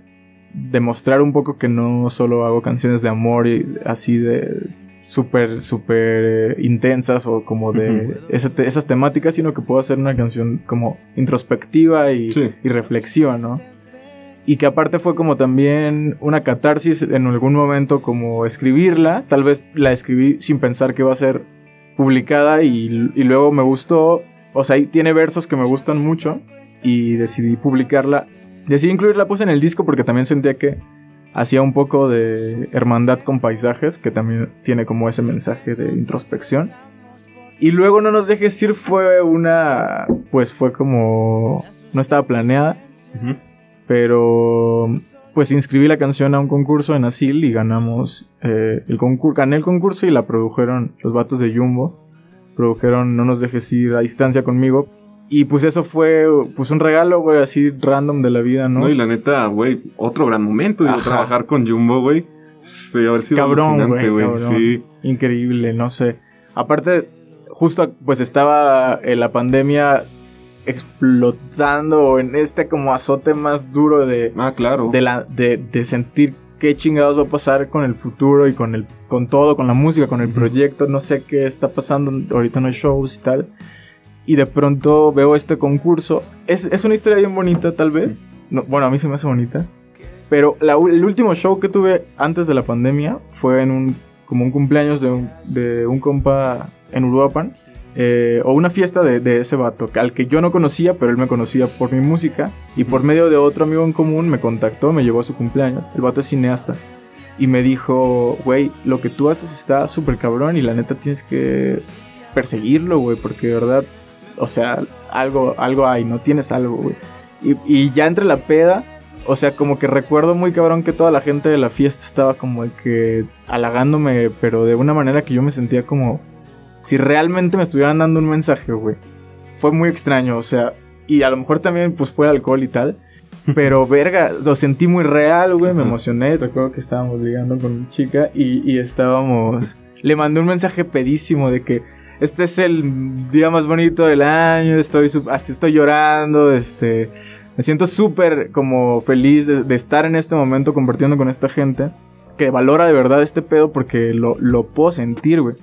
demostrar un poco que no solo hago canciones de amor y así de súper, súper eh, intensas o como de Ujú. esa te- esas temáticas, sino que puedo hacer una canción como introspectiva y, Sí. y reflexiva, ¿no? Y que aparte fue como también una catarsis en algún momento como escribirla, tal vez la escribí sin pensar que iba a ser publicada y, y luego me gustó, o sea, ahí tiene versos que me gustan mucho y decidí publicarla. Decidí incluirla pues en el disco porque también sentía que hacía un poco de hermandad con paisajes, que también tiene como ese mensaje de introspección. Y luego No nos dejes ir fue una, pues fue como, no estaba planeada, pero pues inscribí la canción a un concurso en Asil y ganamos eh, el concurso, gané el concurso y la produjeron los vatos de Jumbo, produjeron No nos dejes ir a distancia conmigo. Y pues eso fue pues un regalo, güey, así random de la vida, ¿no? No, y la neta, güey, otro gran momento. Ajá. trabajar con Jumbo, güey. Sí, haber sido Cabrón, güey. Sí. Increíble, no sé. Aparte, justo pues estaba eh, la pandemia explotando en este como azote más duro de, Ah, claro. de, la, de, de sentir qué chingados va a pasar con el futuro y con el con todo, con la música, con el proyecto, no sé qué está pasando, ahorita no hay shows y tal. Y de pronto veo este concurso. Es, es una historia bien bonita, tal vez. No, bueno, a mí se me hace bonita. Pero la el último show que tuve antes de la pandemia fue en un como un cumpleaños de un, de un compa en Uruapan. Eh, o una fiesta de, de ese vato, al que yo no conocía, pero él me conocía por mi música. Y por medio de otro amigo en común me contactó, me llevó a su cumpleaños. El vato es cineasta. Y me dijo, güey, lo que tú haces está súper cabrón y la neta tienes que perseguirlo, güey, porque de verdad, o sea, algo, algo hay, no tienes algo, güey. Y, y ya entre la peda, o sea, como que recuerdo muy cabrón que toda la gente de la fiesta estaba como que halagándome, pero de una manera que yo me sentía como si realmente me estuvieran dando un mensaje, güey. Fue muy extraño, o sea, y a lo mejor también pues fue alcohol y tal. Pero verga, lo sentí muy real, güey, me emocioné. Recuerdo que estábamos ligando con una chica y, y estábamos... Le mandé un mensaje pedísimo de que este es el día más bonito del año, estoy así estoy llorando, este... Me siento súper como feliz de, de estar en este momento compartiendo con esta gente que valora de verdad este pedo porque lo, lo puedo sentir, güey.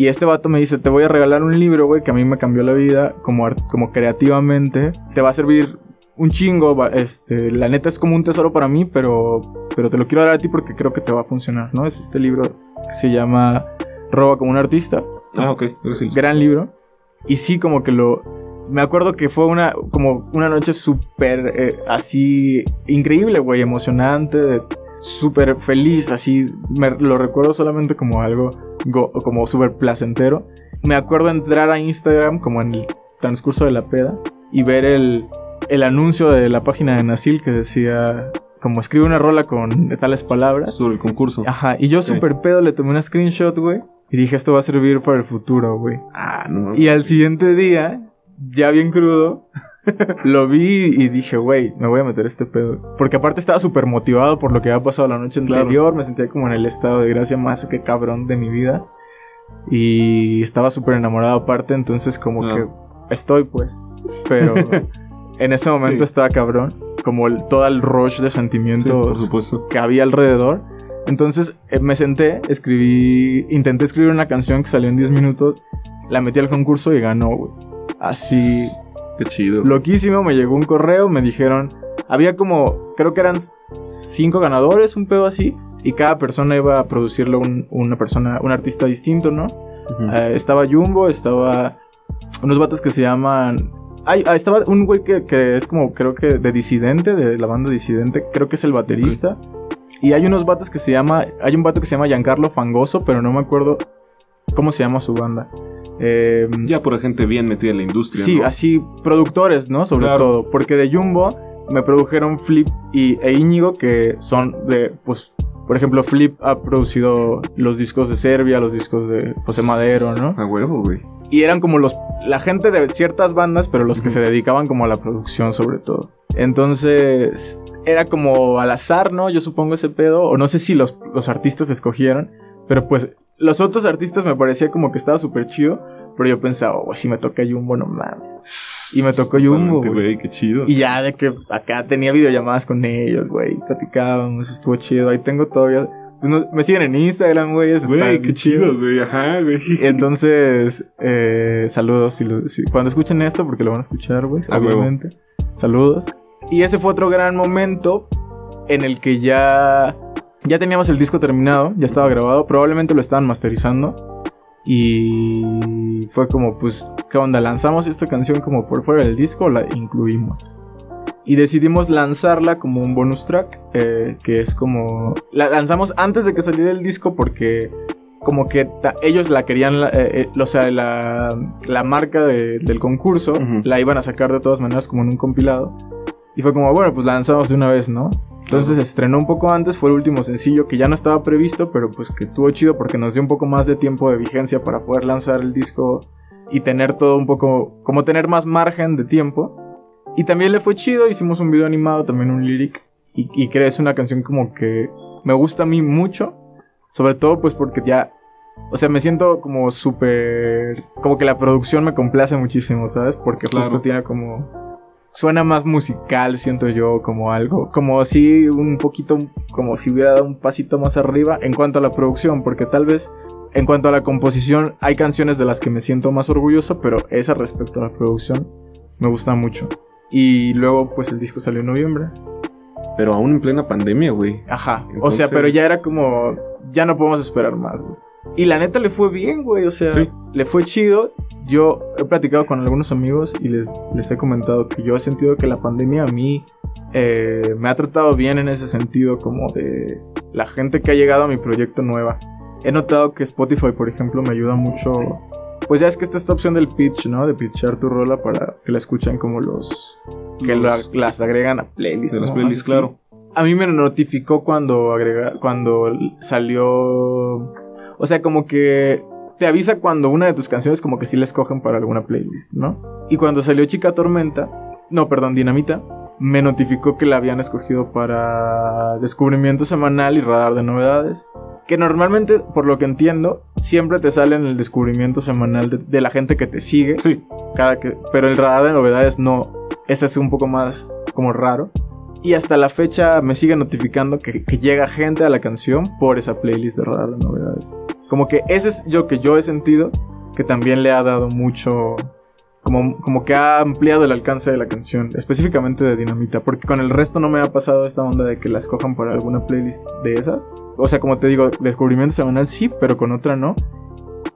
Y este vato me dice, te voy a regalar un libro, güey, que a mí me cambió la vida como, como creativamente. Te va a servir un chingo, este, la neta es como un tesoro para mí, pero, pero te lo quiero dar a ti porque creo que te va a funcionar, ¿no? Es este libro que se llama Roba como un artista Ah, ok. El- gran libro. Y sí, como que lo. Me acuerdo que fue una, como una noche súper eh, así increíble, güey, emocionante, de- súper feliz, así. Me, lo recuerdo solamente como algo go- como súper placentero. Me acuerdo entrar a Instagram como en el transcurso de la peda y ver el, el anuncio de la página de Nasil que decía como escribe una rola con tales palabras. Sobre el concurso. Ajá, y yo Sí. súper pedo le tomé una screenshot, güey. Y dije, esto va a servir para el futuro, güey. Ah, no. Y al siguiente día, ya bien crudo, lo vi y dije, güey, me voy a meter este pedo. Porque aparte estaba súper motivado por lo que había pasado la noche Claro. anterior. Me sentía como en el estado de gracia más que cabrón de mi vida. Y estaba súper enamorado aparte, entonces como que estoy pues. Pero en ese momento Sí. estaba cabrón. Como el, todo el rush de sentimientos que había alrededor. Entonces eh, me senté, escribí, intenté escribir una canción que salió en 10 minutos, la metí al concurso y ganó, güey. Así, Qué chido. loquísimo, me llegó un correo, me dijeron, había como, creo que eran cinco ganadores, un pedo así, y cada persona iba a producirlo un- una persona, un artista distinto, ¿no? Eh, estaba Jumbo, estaba unos vatos que se llaman... Ay, ah, estaba un güey que, que es como, creo que de disidente, de la banda disidente, creo que es el baterista. Y hay unos vatos que se llama, hay un vato que se llama Giancarlo Fangoso, pero no me acuerdo cómo se llama su banda. Eh, Ya por gente bien metida en la industria. sí, ¿no? así productores, ¿no? Sobre Claro. todo, porque de Jumbo me produjeron Flip y, e Íñigo, que son de, pues, por ejemplo, Flip ha producido los discos de Serbia, los discos de José Madero, ¿no? A huevo, güey. Y eran como los la gente de ciertas bandas, pero los que se dedicaban como a la producción sobre todo. Entonces, era como al azar, ¿no? Yo supongo ese pedo, o no sé si los, los artistas escogieron, pero pues los otros artistas me parecía como que estaba súper chido, pero yo pensaba, oh, si me toca Jumbo, no mames. Y me tocó Jumbo, güey. qué chido. Y ya de que acá tenía videollamadas con ellos, güey, platicábamos, estuvo chido, ahí tengo todavía... me siguen en Instagram, güey. Eso Güey, está qué chido, güey. Ajá, güey. Entonces, eh, saludos. Si lo- si- cuando escuchen esto, porque lo van a escuchar, güey, obviamente. Saludos. Y ese fue otro gran momento en el que ya, ya teníamos el disco terminado, ya estaba grabado, probablemente lo estaban masterizando. Y fue como, pues, ¿qué onda? ¿Lanzamos esta canción como por fuera del disco o la incluimos? Y decidimos lanzarla como un bonus track, eh, que es como... La lanzamos antes de que saliera el disco porque como que ellos la querían, eh, eh, o sea, la, la marca de- del concurso Ujú. la iban a sacar de todas maneras como en un compilado. Y fue como, bueno, pues la lanzamos de una vez, ¿no? Entonces se estrenó un poco antes, fue el último sencillo que ya no estaba previsto, pero pues que estuvo chido porque nos dio un poco más de tiempo de vigencia para poder lanzar el disco y tener todo un poco, como tener más margen de tiempo. Y también le fue chido, hicimos un video animado, también un lyric, y, y creo que es una canción como que me gusta a mí mucho, sobre todo pues porque ya, o sea, me siento como súper, como que la producción me complace muchísimo, ¿sabes? Porque Claro. justo tiene como suena más musical, siento yo, como algo, como si un poquito, como si hubiera dado un pasito más arriba en cuanto a la producción, porque tal vez en cuanto a la composición hay canciones de las que me siento más orgulloso, pero esa respecto a la producción me gusta mucho. Y luego pues el disco salió en noviembre. Pero aún en plena pandemia, güey. Ajá. o sea, pero ya era como, ya no podemos esperar más, güey. Y la neta le fue bien, güey. O sea, Sí. le fue chido. Yo he platicado con algunos amigos y les, les he comentado que yo he sentido que la pandemia a mí eh, me ha tratado bien en ese sentido, como de la gente que ha llegado a mi proyecto nueva. He notado que Spotify, por ejemplo, me ayuda mucho. Pues ya es que está esta opción del pitch, ¿no? De pitchar tu rola para que la escuchen como los. que Los- la- las agregan a playlists. De las playlists, claro. A mí me notificó cuando agrega, cuando salió, o sea, como que te avisa cuando una de tus canciones como que sí la escogen para alguna playlist, ¿no? Y cuando salió Chica Tormenta, no, perdón, Dinamita, me notificó que la habían escogido para descubrimiento semanal y radar de novedades. Que normalmente, por lo que entiendo, siempre te sale en el descubrimiento semanal de, de la gente que te sigue. Sí. Cada que, pero el radar de novedades no. Ese es un poco más como raro. Y hasta la fecha me sigue notificando que, llega gente a la canción por esa playlist de radar de novedades. Como que ese es yo que yo he sentido que también le ha dado mucho. Como, como que ha ampliado el alcance de la canción, específicamente de Dinamita, porque con el resto no me ha pasado esta onda de que la escojan para alguna playlist de esas. O sea, como te digo, descubrimiento semanal sí, pero con otra no.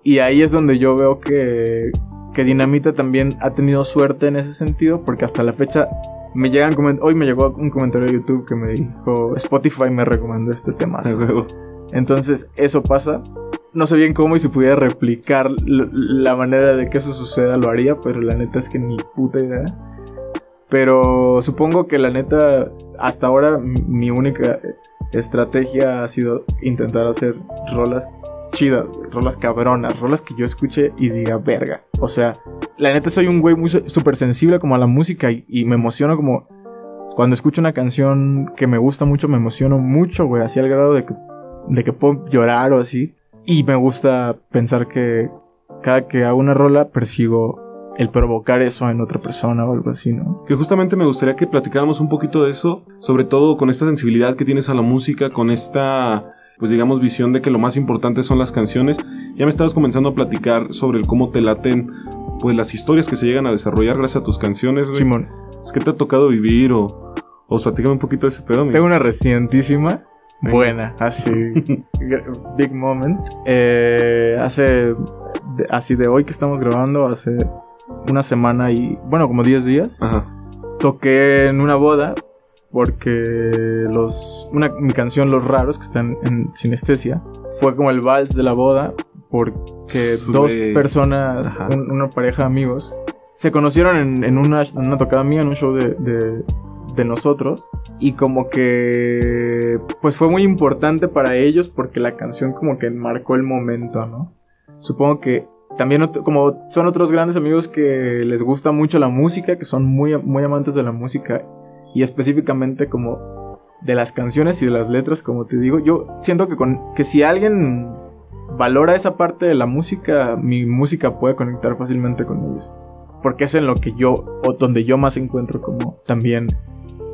Y ahí es donde yo veo que, que Dinamita también ha tenido suerte en ese sentido, porque hasta la fecha me llegan hoy me llegó un comentario de YouTube que me dijo Spotify me recomendó este tema. Entonces eso pasa. No sé bien cómo y si pudiera replicar la manera de que eso suceda lo haría, pero la neta es que ni puta idea. Pero supongo que la neta, hasta ahora mi única estrategia ha sido intentar hacer rolas chidas, rolas cabronas, rolas que yo escuche y diga verga. O sea, la neta soy un güey muy súper sensible como a la música y, y me emociono como cuando escucho una canción que me gusta mucho, me emociono mucho, güey, así al grado de que, de que puedo llorar o así. Y me gusta pensar que cada que hago una rola persigo el provocar eso en otra persona o algo así, ¿no? Que justamente me gustaría que platicáramos un poquito de eso, sobre todo con esta sensibilidad que tienes a la música, con esta, pues digamos, visión de que lo más importante son las canciones. Ya me estabas comenzando a platicar sobre el cómo te laten, pues las historias que se llegan a desarrollar gracias a tus canciones, güey. Simón, Es que te ha tocado vivir o, o platícame un poquito de ese pedo, tengo una recientísima, buena, así, big moment. Eh, hace, de- así de hoy que estamos grabando, hace una semana y, bueno, como 10 días. Ajá. toqué en una boda porque los una, mi canción Los Raros que están en Sinestesia fue como el vals de la boda porque dos personas, un- una pareja de amigos, se conocieron en, en una, en una tocada mía, en un show de, de, de nosotros y como que pues fue muy importante para ellos porque la canción como que marcó el momento, ¿no? Supongo que también como son otros grandes amigos que les gusta mucho la música, que son muy, muy amantes de la música y específicamente como de las canciones y de las letras, como te digo, yo siento que, con, que si alguien valora esa parte de la música, mi música puede conectar fácilmente con ellos. Porque es en lo que yo, o donde yo más encuentro como también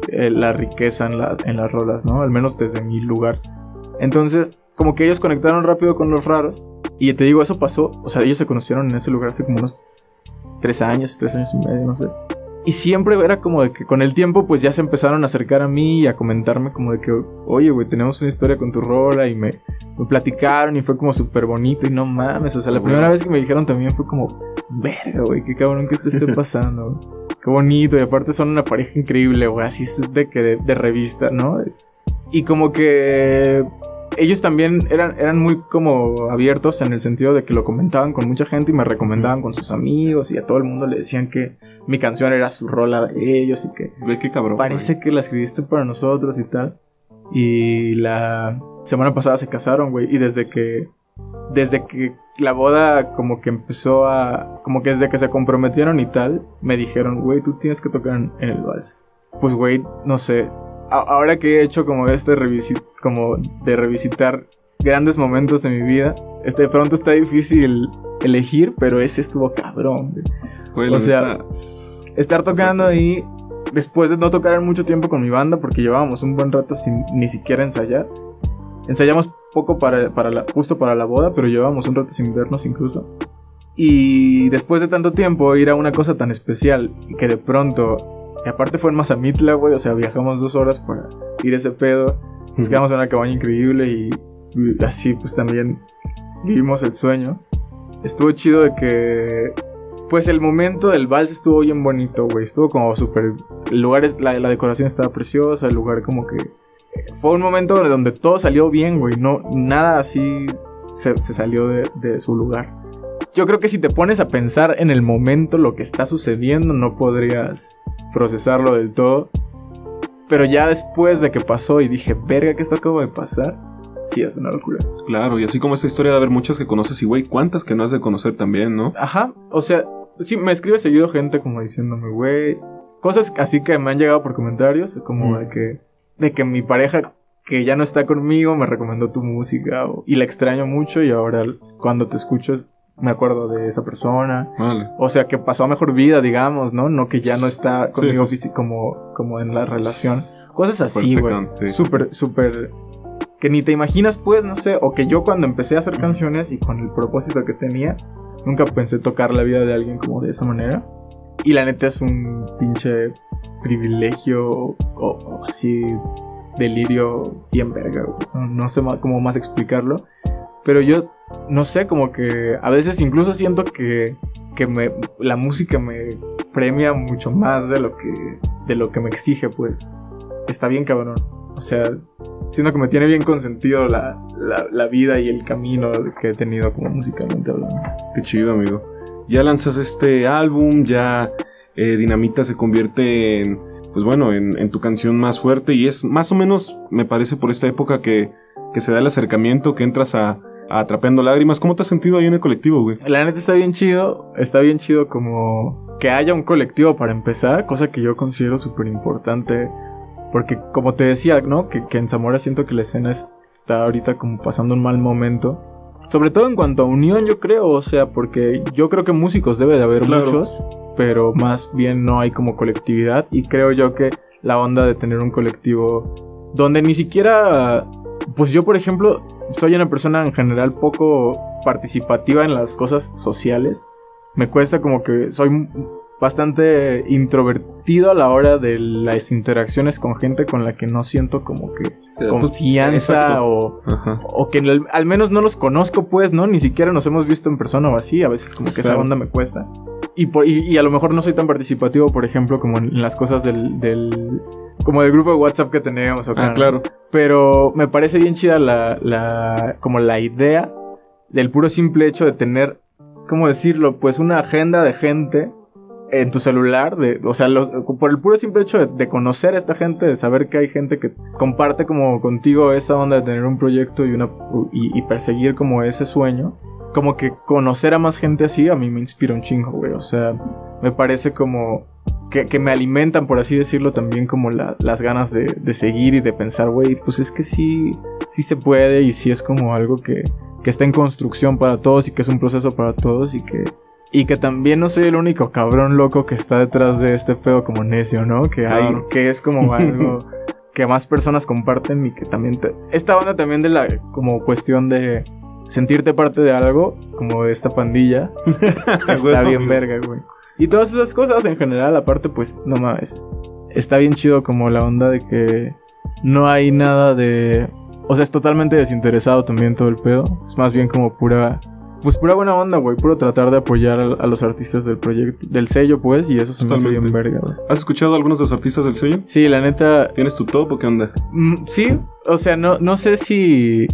eh, la riqueza en, la, en las rolas, ¿no? Al menos desde mi lugar. Entonces, como que ellos conectaron rápido con los raros. Y te digo, eso pasó, o sea, ellos se conocieron en ese lugar hace como unos tres años, tres años y medio, no sé. Y siempre era como de que con el tiempo pues ya se empezaron a acercar a mí y a comentarme como de que, oye, güey, tenemos una historia con tu rola y me, me platicaron y fue como súper bonito y no mames, o sea, la primera vez que me dijeron también fue como, verga, güey, qué cabrón que esto esté pasando, qué bonito y aparte son una pareja increíble, güey, así de que de revista, ¿no? Y como que ellos también eran, eran muy como abiertos en el sentido de que lo comentaban con mucha gente y me recomendaban con sus amigos y a todo el mundo le decían que mi canción era su rola de ellos y que Ve qué cabrón. parece que la escribiste para nosotros y tal. Y la semana pasada se casaron, güey, y desde que desde que la boda como que empezó a como que desde que se comprometieron y tal, me dijeron, "Güey, tú tienes que tocar en, en el vals." Pues güey, no sé, ahora que he hecho como este revisit como de revisitar grandes momentos de mi vida, este de pronto está difícil elegir, pero ese estuvo cabrón. o sea, estar tocando ahí después de no tocar mucho tiempo con mi banda porque llevábamos un buen rato sin ni siquiera ensayar. Ensayamos poco para, para la, justo para la boda, pero llevábamos un rato sin vernos incluso. Y después de tanto tiempo ir a una cosa tan especial que de pronto y aparte fue en Mazamitla, güey. O sea, viajamos dos horas para ir a ese pedo. Nos quedamos en una cabaña increíble y, así pues también vivimos el sueño. Estuvo chido de que... Pues el momento del vals estuvo bien bonito, güey. Estuvo como súper... El lugar, es, la, decoración estaba preciosa, el lugar como que... Fue un momento donde todo salió bien, güey. No, nada así se, salió de, de su lugar. Yo creo que si te pones a pensar en el momento lo que está sucediendo, no podrías procesarlo del todo. Pero ya después de que pasó y dije, verga, que esto acaba de pasar, sí es una locura. Claro, y así como esta historia de haber muchas que conoces y güey, ¿cuántas que no has de conocer también, no? Ajá, o sea, sí, me escribe seguido gente como diciéndome, güey, cosas así que me han llegado por comentarios, como mm. de que, de que mi pareja que ya no está conmigo me recomendó tu música y la extraño mucho y ahora cuando te escucho me acuerdo de esa persona. O sea, que pasó a mejor vida, digamos, ¿no? No que ya no está conmigo como, como en la relación. Cosas así, güey. Súper, súper... Que ni te imaginas, pues, no sé. O que yo cuando empecé a hacer canciones y con el propósito que tenía, nunca pensé tocar la vida de alguien como de esa manera. Y la neta es un pinche privilegio o, así delirio bien verga, No, no sé cómo más explicarlo. Pero yo, no sé, como que a veces incluso siento que, que me, la música me premia mucho más de lo que, de lo que me exige, pues. Está bien cabrón. O sea, siento que me tiene bien consentido la, la, vida y el camino que he tenido como musicalmente hablando. Qué chido, amigo. Ya lanzas este álbum, ya eh, Dinamita se convierte en, pues bueno, en, en, tu canción más fuerte y es más o menos, me parece, por esta época que, que se da el acercamiento, que entras a, atrapando lágrimas. ¿Cómo te has sentido ahí en el colectivo, güey? La neta está bien chido. Está bien chido como que haya un colectivo para empezar, cosa que yo considero súper importante. Porque como te decía, ¿no? Que, en Zamora siento que la escena está ahorita como pasando un mal momento. Sobre todo en cuanto a unión, yo creo. O sea, porque yo creo que músicos debe de haber muchos. Pero más bien no hay como colectividad. Y creo yo que la onda de tener un colectivo donde ni siquiera pues yo, por ejemplo, soy una persona en general poco participativa en las cosas sociales. Me cuesta como que soy bastante introvertido a la hora de las interacciones con gente con la que no siento como que pues, confianza o, o, que al, menos no los conozco pues, ¿no? Ni siquiera nos hemos visto en persona o así, a veces como que esa onda me cuesta. Y, por, y, a lo mejor no soy tan participativo, por ejemplo, como en, las cosas del, del, como del grupo de WhatsApp que tenemos. ah, claro. Pero me parece bien chida la, la, como la idea del puro simple hecho de tener, ¿cómo decirlo? Pues una agenda de gente en tu celular, de, o sea, por el puro simple hecho de, conocer a esta gente, de saber que hay gente que comparte como contigo esa onda de tener un proyecto y una y, y, perseguir como ese sueño, como que conocer a más gente así a mí me inspira un chingo, güey, o sea, me parece como que, que me alimentan, por así decirlo, también como la- las ganas de, de seguir y de pensar, güey, pues es que sí, sí se puede y sí es como algo que, que está en construcción para todos y que es un proceso para todos y que, y que también no soy el único cabrón loco que está detrás de este pedo como necio, ¿no? Que hay, Claro. que es como algo que más personas comparten y que también te- esta onda también de la como cuestión de sentirte parte de algo, como de esta pandilla, está bien verga, güey. Y todas esas cosas en general, aparte, pues, no mames. Está bien chido como la onda de que no hay nada de. O sea, es totalmente desinteresado también todo el pedo. Es más bien como pura. Pues pura buena onda, güey. Puro tratar de apoyar a, a los artistas del proyecto, del sello, pues, y eso se me hace bien Totalmente. verga, güey. ¿Has escuchado a algunos de los artistas del sello? Sí, la neta. ¿Tienes tu top o qué onda? mm, sí, o sea, no, no sé si.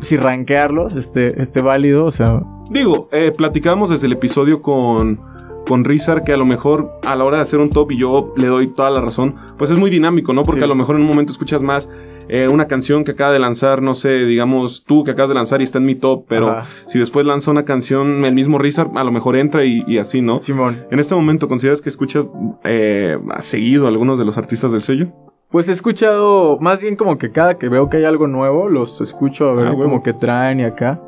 Si rankearlos esté, esté válido, o sea. Digo, eh, platicamos desde el episodio con, con Rizar que a lo mejor a la hora de hacer un top y yo le doy toda la razón, pues es muy dinámico, ¿no? Porque Sí. a lo mejor en un momento escuchas más eh, una canción que acaba de lanzar, no sé, digamos tú que acabas de lanzar y está en mi top, pero Ajá. si después lanza una canción el mismo Rizar, a lo mejor entra y, y así, ¿no? Simón. En este momento, ¿consideras que escuchas eh, seguido a algunos de los artistas del sello? Pues he escuchado, más bien como que cada que veo que hay algo nuevo, los escucho a ver Ah, como que traen y acá.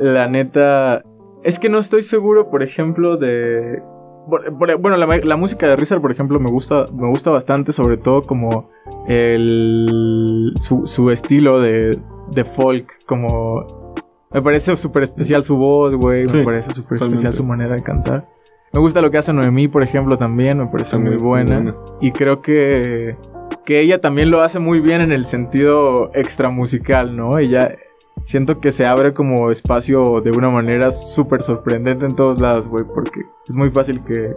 La neta, es que no estoy seguro, por ejemplo, de... Bueno, la, la música de Rizar, por ejemplo, me gusta, me gusta bastante, sobre todo como el... su, su estilo de, de folk, como... Me parece súper especial su voz, güey, Sí, me parece súper especial su manera de cantar. Me gusta lo que hace Noemí, por ejemplo, también, me parece También muy buena. Y creo que, que ella también lo hace muy bien en el sentido extramusical, ¿no? Ella siento que se abre como espacio de una manera súper sorprendente en todos lados, güey, porque es muy fácil que,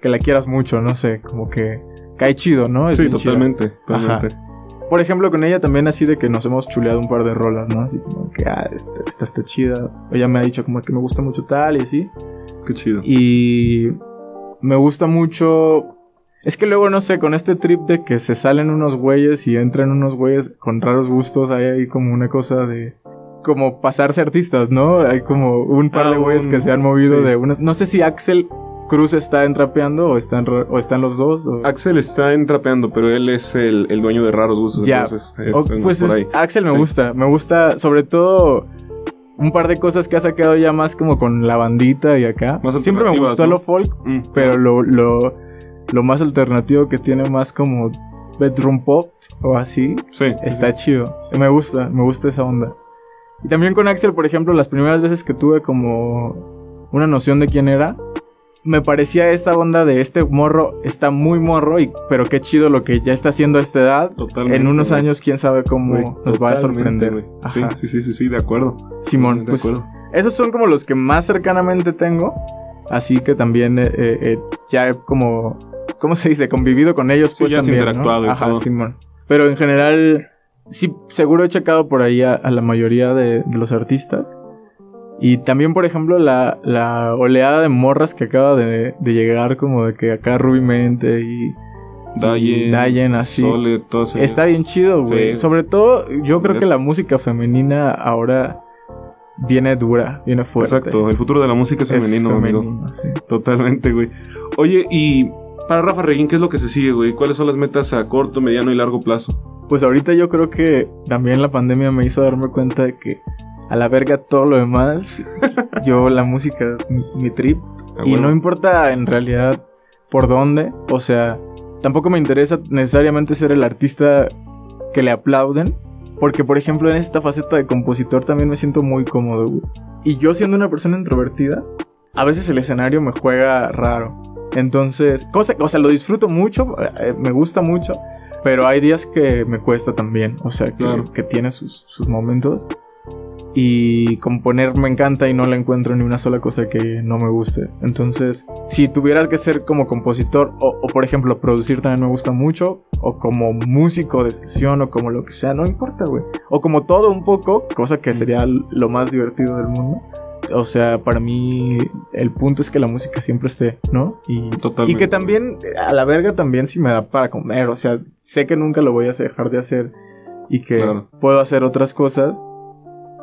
que la quieras mucho, no sé, como que cae chido, ¿no? Es Sí, totalmente. Por ejemplo, con ella también así de que nos hemos chuleado un par de rolas, ¿no? Así como que, ah, esta, esta está chida. Ella me ha dicho como que me gusta mucho tal y así. Qué chido. Y me gusta mucho. Es que luego, no sé, con este trip de que se salen unos güeyes y entran unos güeyes con raros gustos, hay ahí como una cosa de. Como pasarse artistas, ¿no? Hay como un par Ah, de güeyes un- que se han movido sí. de una. No sé si Axel Cruz está entrapeando o están, o están los dos. O... Axel está entrapeando, pero él es el, el dueño de raros gustos, Ya. entonces es, pues por es-. Axel me Sí. gusta, me gusta sobre todo un par de cosas que ha sacado ya más como con la bandita y acá. Más Siempre me gustó ¿no? lo folk, Mm. pero lo, lo, lo más alternativo que tiene más como bedroom pop o así, Sí. está chido. Me gusta, me gusta esa onda. Y también con Axel, por ejemplo, las primeras veces que tuve como una noción de quién era, me parecía esa onda de este morro está muy morro, y, pero qué chido lo que ya está haciendo a esta edad. Totalmente, en unos años, quién sabe cómo nos va a sorprender. Sí, sí, sí, sí, sí, de acuerdo. Simón, de pues acuerdo. esos son como los que más cercanamente tengo. Así que también eh, eh, eh, ya he como, ¿cómo se dice? Convivido con ellos, Sí, pues ya has también, ¿no? interactuado y Ajá, todo. Simón. Pero en general, sí, seguro he checado por ahí a, a la mayoría de, de los artistas. Y también, por ejemplo, la, la oleada de morras que acaba de, de llegar, como de que acá Ruby Mente y Dayen, Dayen, así. Está bien chido, güey. Sí. Sobre todo, yo creo que la música femenina ahora viene dura, viene fuerte. Exacto, el futuro de la música es Es femenino, amigo. sí. Totalmente, güey. Oye, y para Rafa Reguín, ¿qué es lo que se sigue, güey? ¿Cuáles son las metas a corto, mediano y largo plazo? Pues ahorita yo creo que también la pandemia me hizo darme cuenta de que a la verga todo lo demás, yo la música es mi, mi trip. Ah, Y no importa en realidad por dónde, o sea, tampoco me interesa necesariamente ser el artista que le aplauden, porque por ejemplo en esta faceta de compositor también me siento muy cómodo, güey. Y yo siendo una persona introvertida, a veces el escenario me juega raro. Entonces, cosa, o sea, lo disfruto mucho, eh, me gusta mucho, pero hay días que me cuesta también, o sea, que, Claro. que tiene sus, sus momentos. Y componer me encanta y no le encuentro ni una sola cosa que no me guste. Entonces, si tuvieras que ser como compositor o, o, por ejemplo producir también me gusta mucho, o como músico de sesión o como lo que sea, no importa, güey. O como todo un poco, cosa que sería lo más divertido del mundo. O sea, para mí el punto es que la música siempre esté, ¿no? Y, Totalmente. y que también, a la verga también si me da para comer. O sea, sé que nunca lo voy a dejar de hacer y que Claro. puedo hacer otras cosas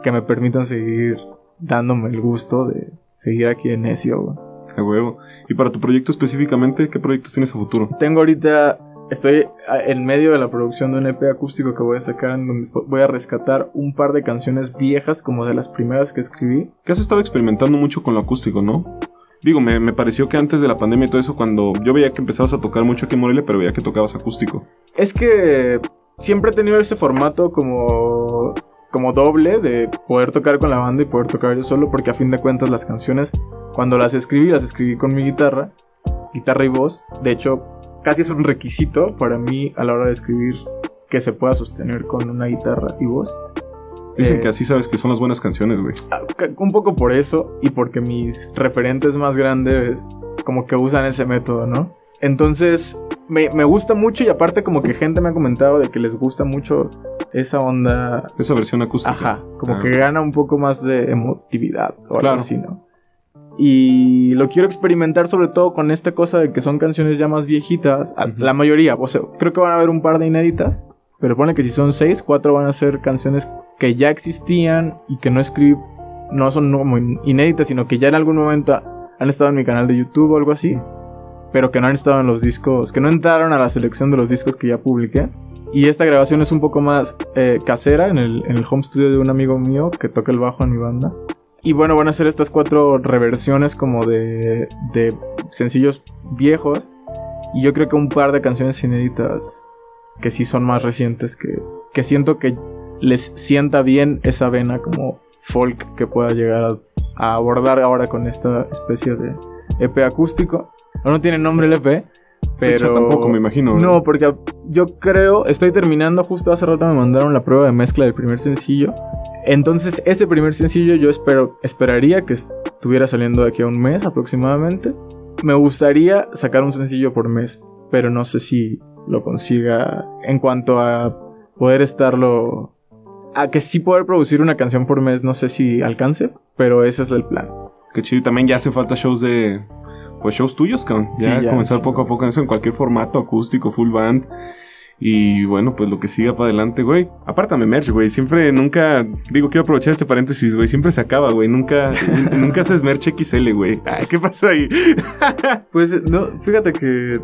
que me permitan seguir dándome el gusto de seguir aquí en necio, güey. A huevo. ¿Y para tu proyecto específicamente, qué proyectos tienes a futuro? Tengo ahorita Estoy en medio de la producción de un EP acústico que voy a sacar en donde voy a rescatar un par de canciones viejas como de las primeras que escribí. Que has estado experimentando mucho con lo acústico, ¿no? Digo, me, me, pareció que antes de la pandemia y todo eso, cuando yo veía que empezabas a tocar mucho aquí en Morelia, pero veía que tocabas acústico. Es que siempre he tenido ese formato como, como doble de poder tocar con la banda y poder tocar yo solo, porque a fin de cuentas las canciones, cuando las escribí, las escribí con mi guitarra, guitarra y voz. De hecho, casi es un requisito para mí a la hora de escribir que se pueda sostener con una guitarra y voz. Dicen que eh, así sabes que son las buenas canciones, güey. Ah, un poco por eso y porque mis referentes más grandes como que usan ese método, ¿no? Entonces, me, gusta mucho y aparte como que gente me ha comentado de que les gusta mucho esa onda... Esa versión acústica. Ajá, como ah. que gana un poco más de emotividad o algo así, ¿no? Y lo quiero experimentar sobre todo con esta cosa de que son canciones ya más viejitas. La mayoría, o sea, creo que van a haber un par de inéditas. Pero pone que si son seis, cuatro van a ser canciones que ya existían y que no escribí, no son muy inéditas, sino que ya en algún momento han estado en mi canal de YouTube o algo así. Pero que no han estado en los discos, que no entraron a la selección de los discos que ya publiqué. Y esta grabación es un poco más eh, casera en el, en el home studio de un amigo mío que toca el bajo en mi banda. Y bueno, van a ser estas cuatro reversiones como de, de sencillos viejos. Y yo creo que un par de canciones inéditas que sí son más recientes, que, que siento que les sienta bien esa vena como folk que pueda llegar a, abordar ahora con esta especie de EP acústico. No tiene nombre el EP, pero... tampoco, me imagino. No, porque yo creo, estoy terminando, justo hace rato me mandaron la prueba de mezcla del primer sencillo. Entonces, ese primer sencillo yo espero, esperaría que estuviera saliendo de aquí a un mes aproximadamente. Me gustaría sacar un sencillo por mes, pero no sé si lo consiga en cuanto a poder estarlo... A que sí poder producir una canción por mes, no sé si alcance, pero ese es el plan. Qué chido, también ya hace falta shows de... Pues shows tuyos, cabrón. Ya, comenzar poco a poco en eso, en cualquier formato, acústico, full band. Y bueno, pues lo que siga para adelante, güey. Apártame merch, güey. Siempre, nunca. Digo, quiero aprovechar este paréntesis, güey. Siempre se acaba, güey. Nunca, nunca haces merch XL, güey. ¿qué pasó ahí? pues, no, fíjate que.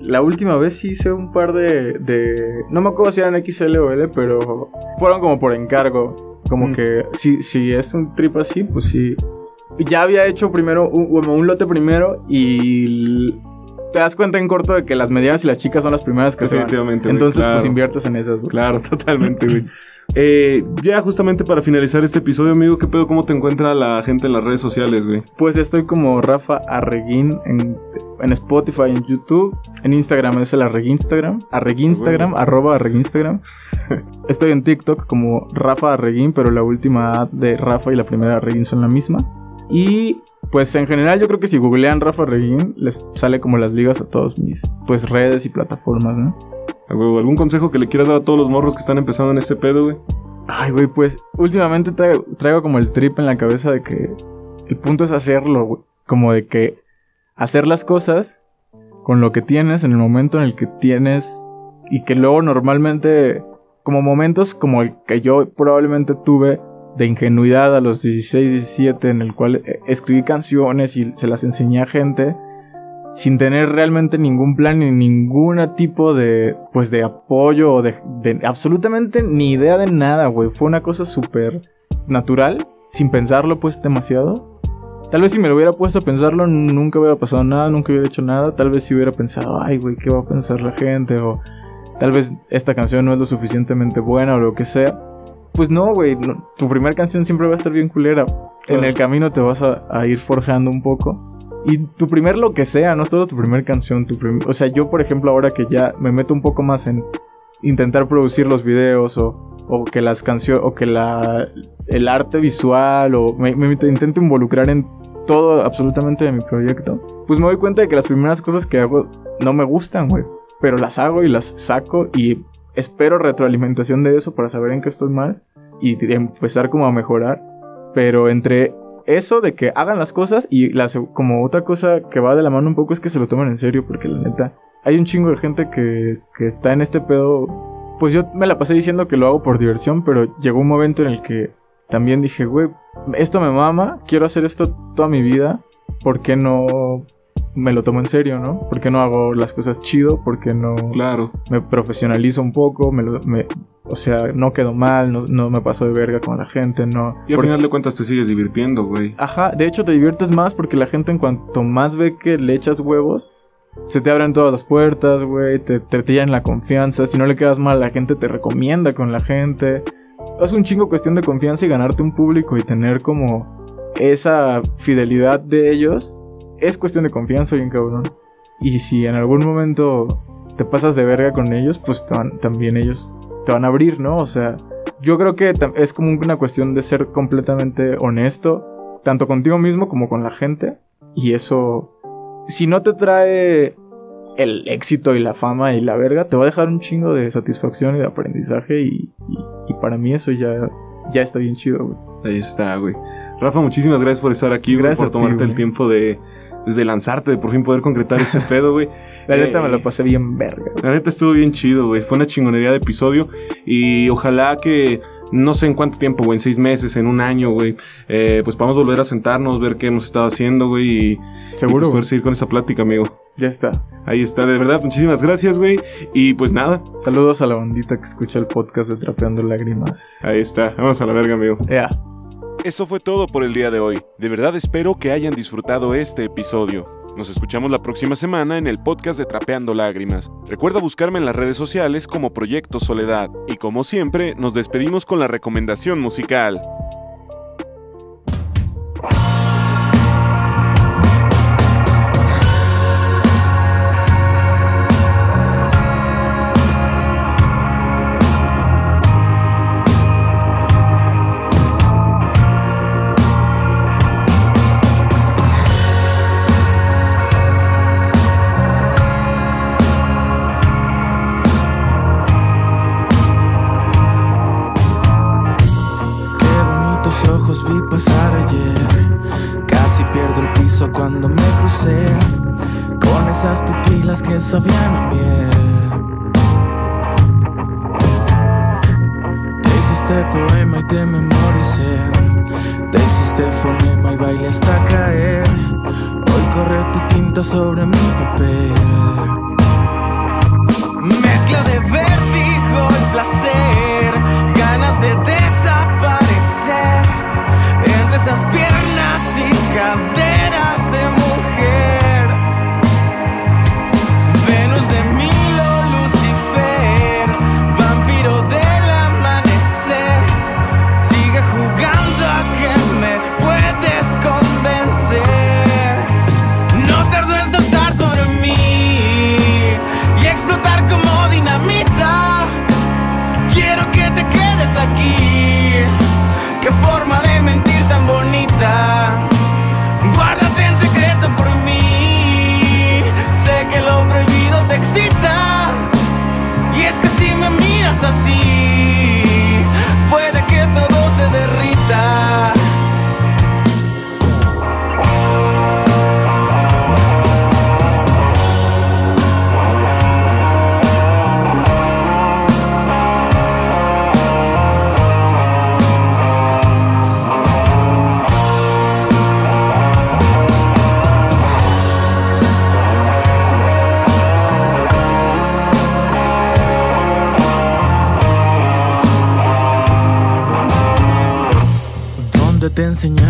La última vez sí hice un par de, de. No me acuerdo si eran XL o L, pero fueron como por encargo. Como mm. que si, si es un trip así, pues sí. Ya había hecho primero un, un lote primero y te das cuenta en corto de que las medianas y las chicas son las primeras que se van. Entonces, pues inviertes en esas, Claro, totalmente, güey. Eh, ya justamente para finalizar este episodio, amigo, ¿qué pedo? ¿Cómo te encuentra la gente en las redes sociales, güey? Pues estoy como Rafa Arreguín en, en Spotify, en YouTube. En Instagram es el Arreguinstagram. Arreguinstagram, arroba Arreguinstagram. estoy en TikTok como Rafa Arreguín, pero la última de Rafa y la primera Arreguín son la misma. Y pues en general yo creo que si googlean Rafa Reguín les sale como las ligas a todos mis pues redes y plataformas, ¿no? ¿Algún consejo que le quieras dar a todos los morros que están empezando en este pedo, güey? Ay, güey, pues últimamente traigo, como el trip en la cabeza de que el punto es hacerlo, güey. Como de que hacer las cosas con lo que tienes en el momento en el que tienes y que luego normalmente como momentos como el que yo probablemente tuve de ingenuidad a los 16, 17 en el cual eh, escribí canciones y se las enseñé a gente sin tener realmente ningún plan ni ningún tipo de pues de apoyo o de, absolutamente ni idea de nada, güey. Fue una cosa súper natural, sin pensarlo pues demasiado. Tal vez si me lo hubiera puesto a pensarlo nunca hubiera pasado nada, nunca hubiera hecho nada. Tal vez si hubiera pensado, ay, güey, ¿qué va a pensar la gente? O tal vez esta canción no es lo suficientemente buena o lo que sea. Pues no, güey. tu primera canción siempre va a estar bien culera. En el camino te vas a, ir forjando un poco. Y tu primer lo que sea, no todo tu primera canción. Tu o sea, yo, por ejemplo, ahora que ya me meto un poco más en intentar producir los videos o, o que las canciones, o que la, el arte visual, o me, me intento involucrar en todo absolutamente de mi proyecto, pues me doy cuenta de que las primeras cosas que hago no me gustan, güey. Pero las hago y las saco y espero retroalimentación de eso para saber en qué estoy mal y empezar como a mejorar. Pero entre eso de que hagan las cosas y las, como otra cosa que va de la mano un poco es que se lo tomen en serio, porque la neta, hay un chingo de gente que, que está en este pedo. Pues yo me la pasé diciendo que lo hago por diversión, pero llegó un momento en el que también dije, güey, esto me mama, quiero hacer esto toda mi vida. ¿por qué no me lo tomo en serio, ¿no? ¿Por qué no hago las cosas chido? ¿Por qué no Claro. me profesionalizo un poco? Me lo- me- o sea, no quedo mal, no, no me paso de verga con la gente, no. Y al Porque- final de cuentas te sigues divirtiendo, güey. Ajá, de hecho te diviertes más porque la gente en cuanto más ve que le echas huevos, se te abren todas las puertas, güey, te, te tiran la confianza, si no le quedas mal la gente te recomienda con la gente. Es un chingo cuestión de confianza y ganarte un público y tener como esa fidelidad de ellos. Es cuestión de confianza, bien cabrón. Y si en algún momento te pasas de verga con ellos, pues van- también ellos te van a abrir, ¿no? O sea, yo creo que es como una cuestión de ser completamente honesto, tanto contigo mismo como con la gente. Y eso, si no te trae el éxito y la fama y la verga, te va a dejar un chingo de satisfacción y de aprendizaje. Y, y- y para mí eso ya, ya está bien chido, güey. Ahí está, güey. Rafa, muchísimas gracias por estar aquí, güey, Gracias por ti, tomarte el tiempo de, pues, de lanzarte, de por fin poder concretar este pedo, güey. La neta Eh, me lo pasé bien verga. La neta estuvo bien chido, güey. Fue una chingonería de episodio. Y ojalá que, no sé en cuánto tiempo, güey, en seis meses, en un año, güey, eh, pues podamos volver a sentarnos, ver qué hemos estado haciendo, güey. Y, y, Seguro, pues, güey. poder seguir con esta plática, amigo. Ya está. Ahí está, de verdad, muchísimas gracias, güey. Y pues nada, Saludos a la bandita que escucha el podcast de Trapeando Lágrimas. ahí está. Vamos a la verga, amigo. Ya. Eso fue todo por el día de hoy. De verdad espero que hayan disfrutado este episodio. Nos escuchamos la próxima semana en el podcast de Trapeando Lágrimas. Recuerda buscarme en las redes sociales como Proyecto Soledad. Y como siempre, nos despedimos con la recomendación musical. Que sabían a miel. Te hiciste poema y te memoricé. Te hiciste fonema y baile hasta caer. Hoy corre tu tinta sobre mi papel. Mezcla de vértigo y placer, ganas de desaparecer entre esas piernas y caderas te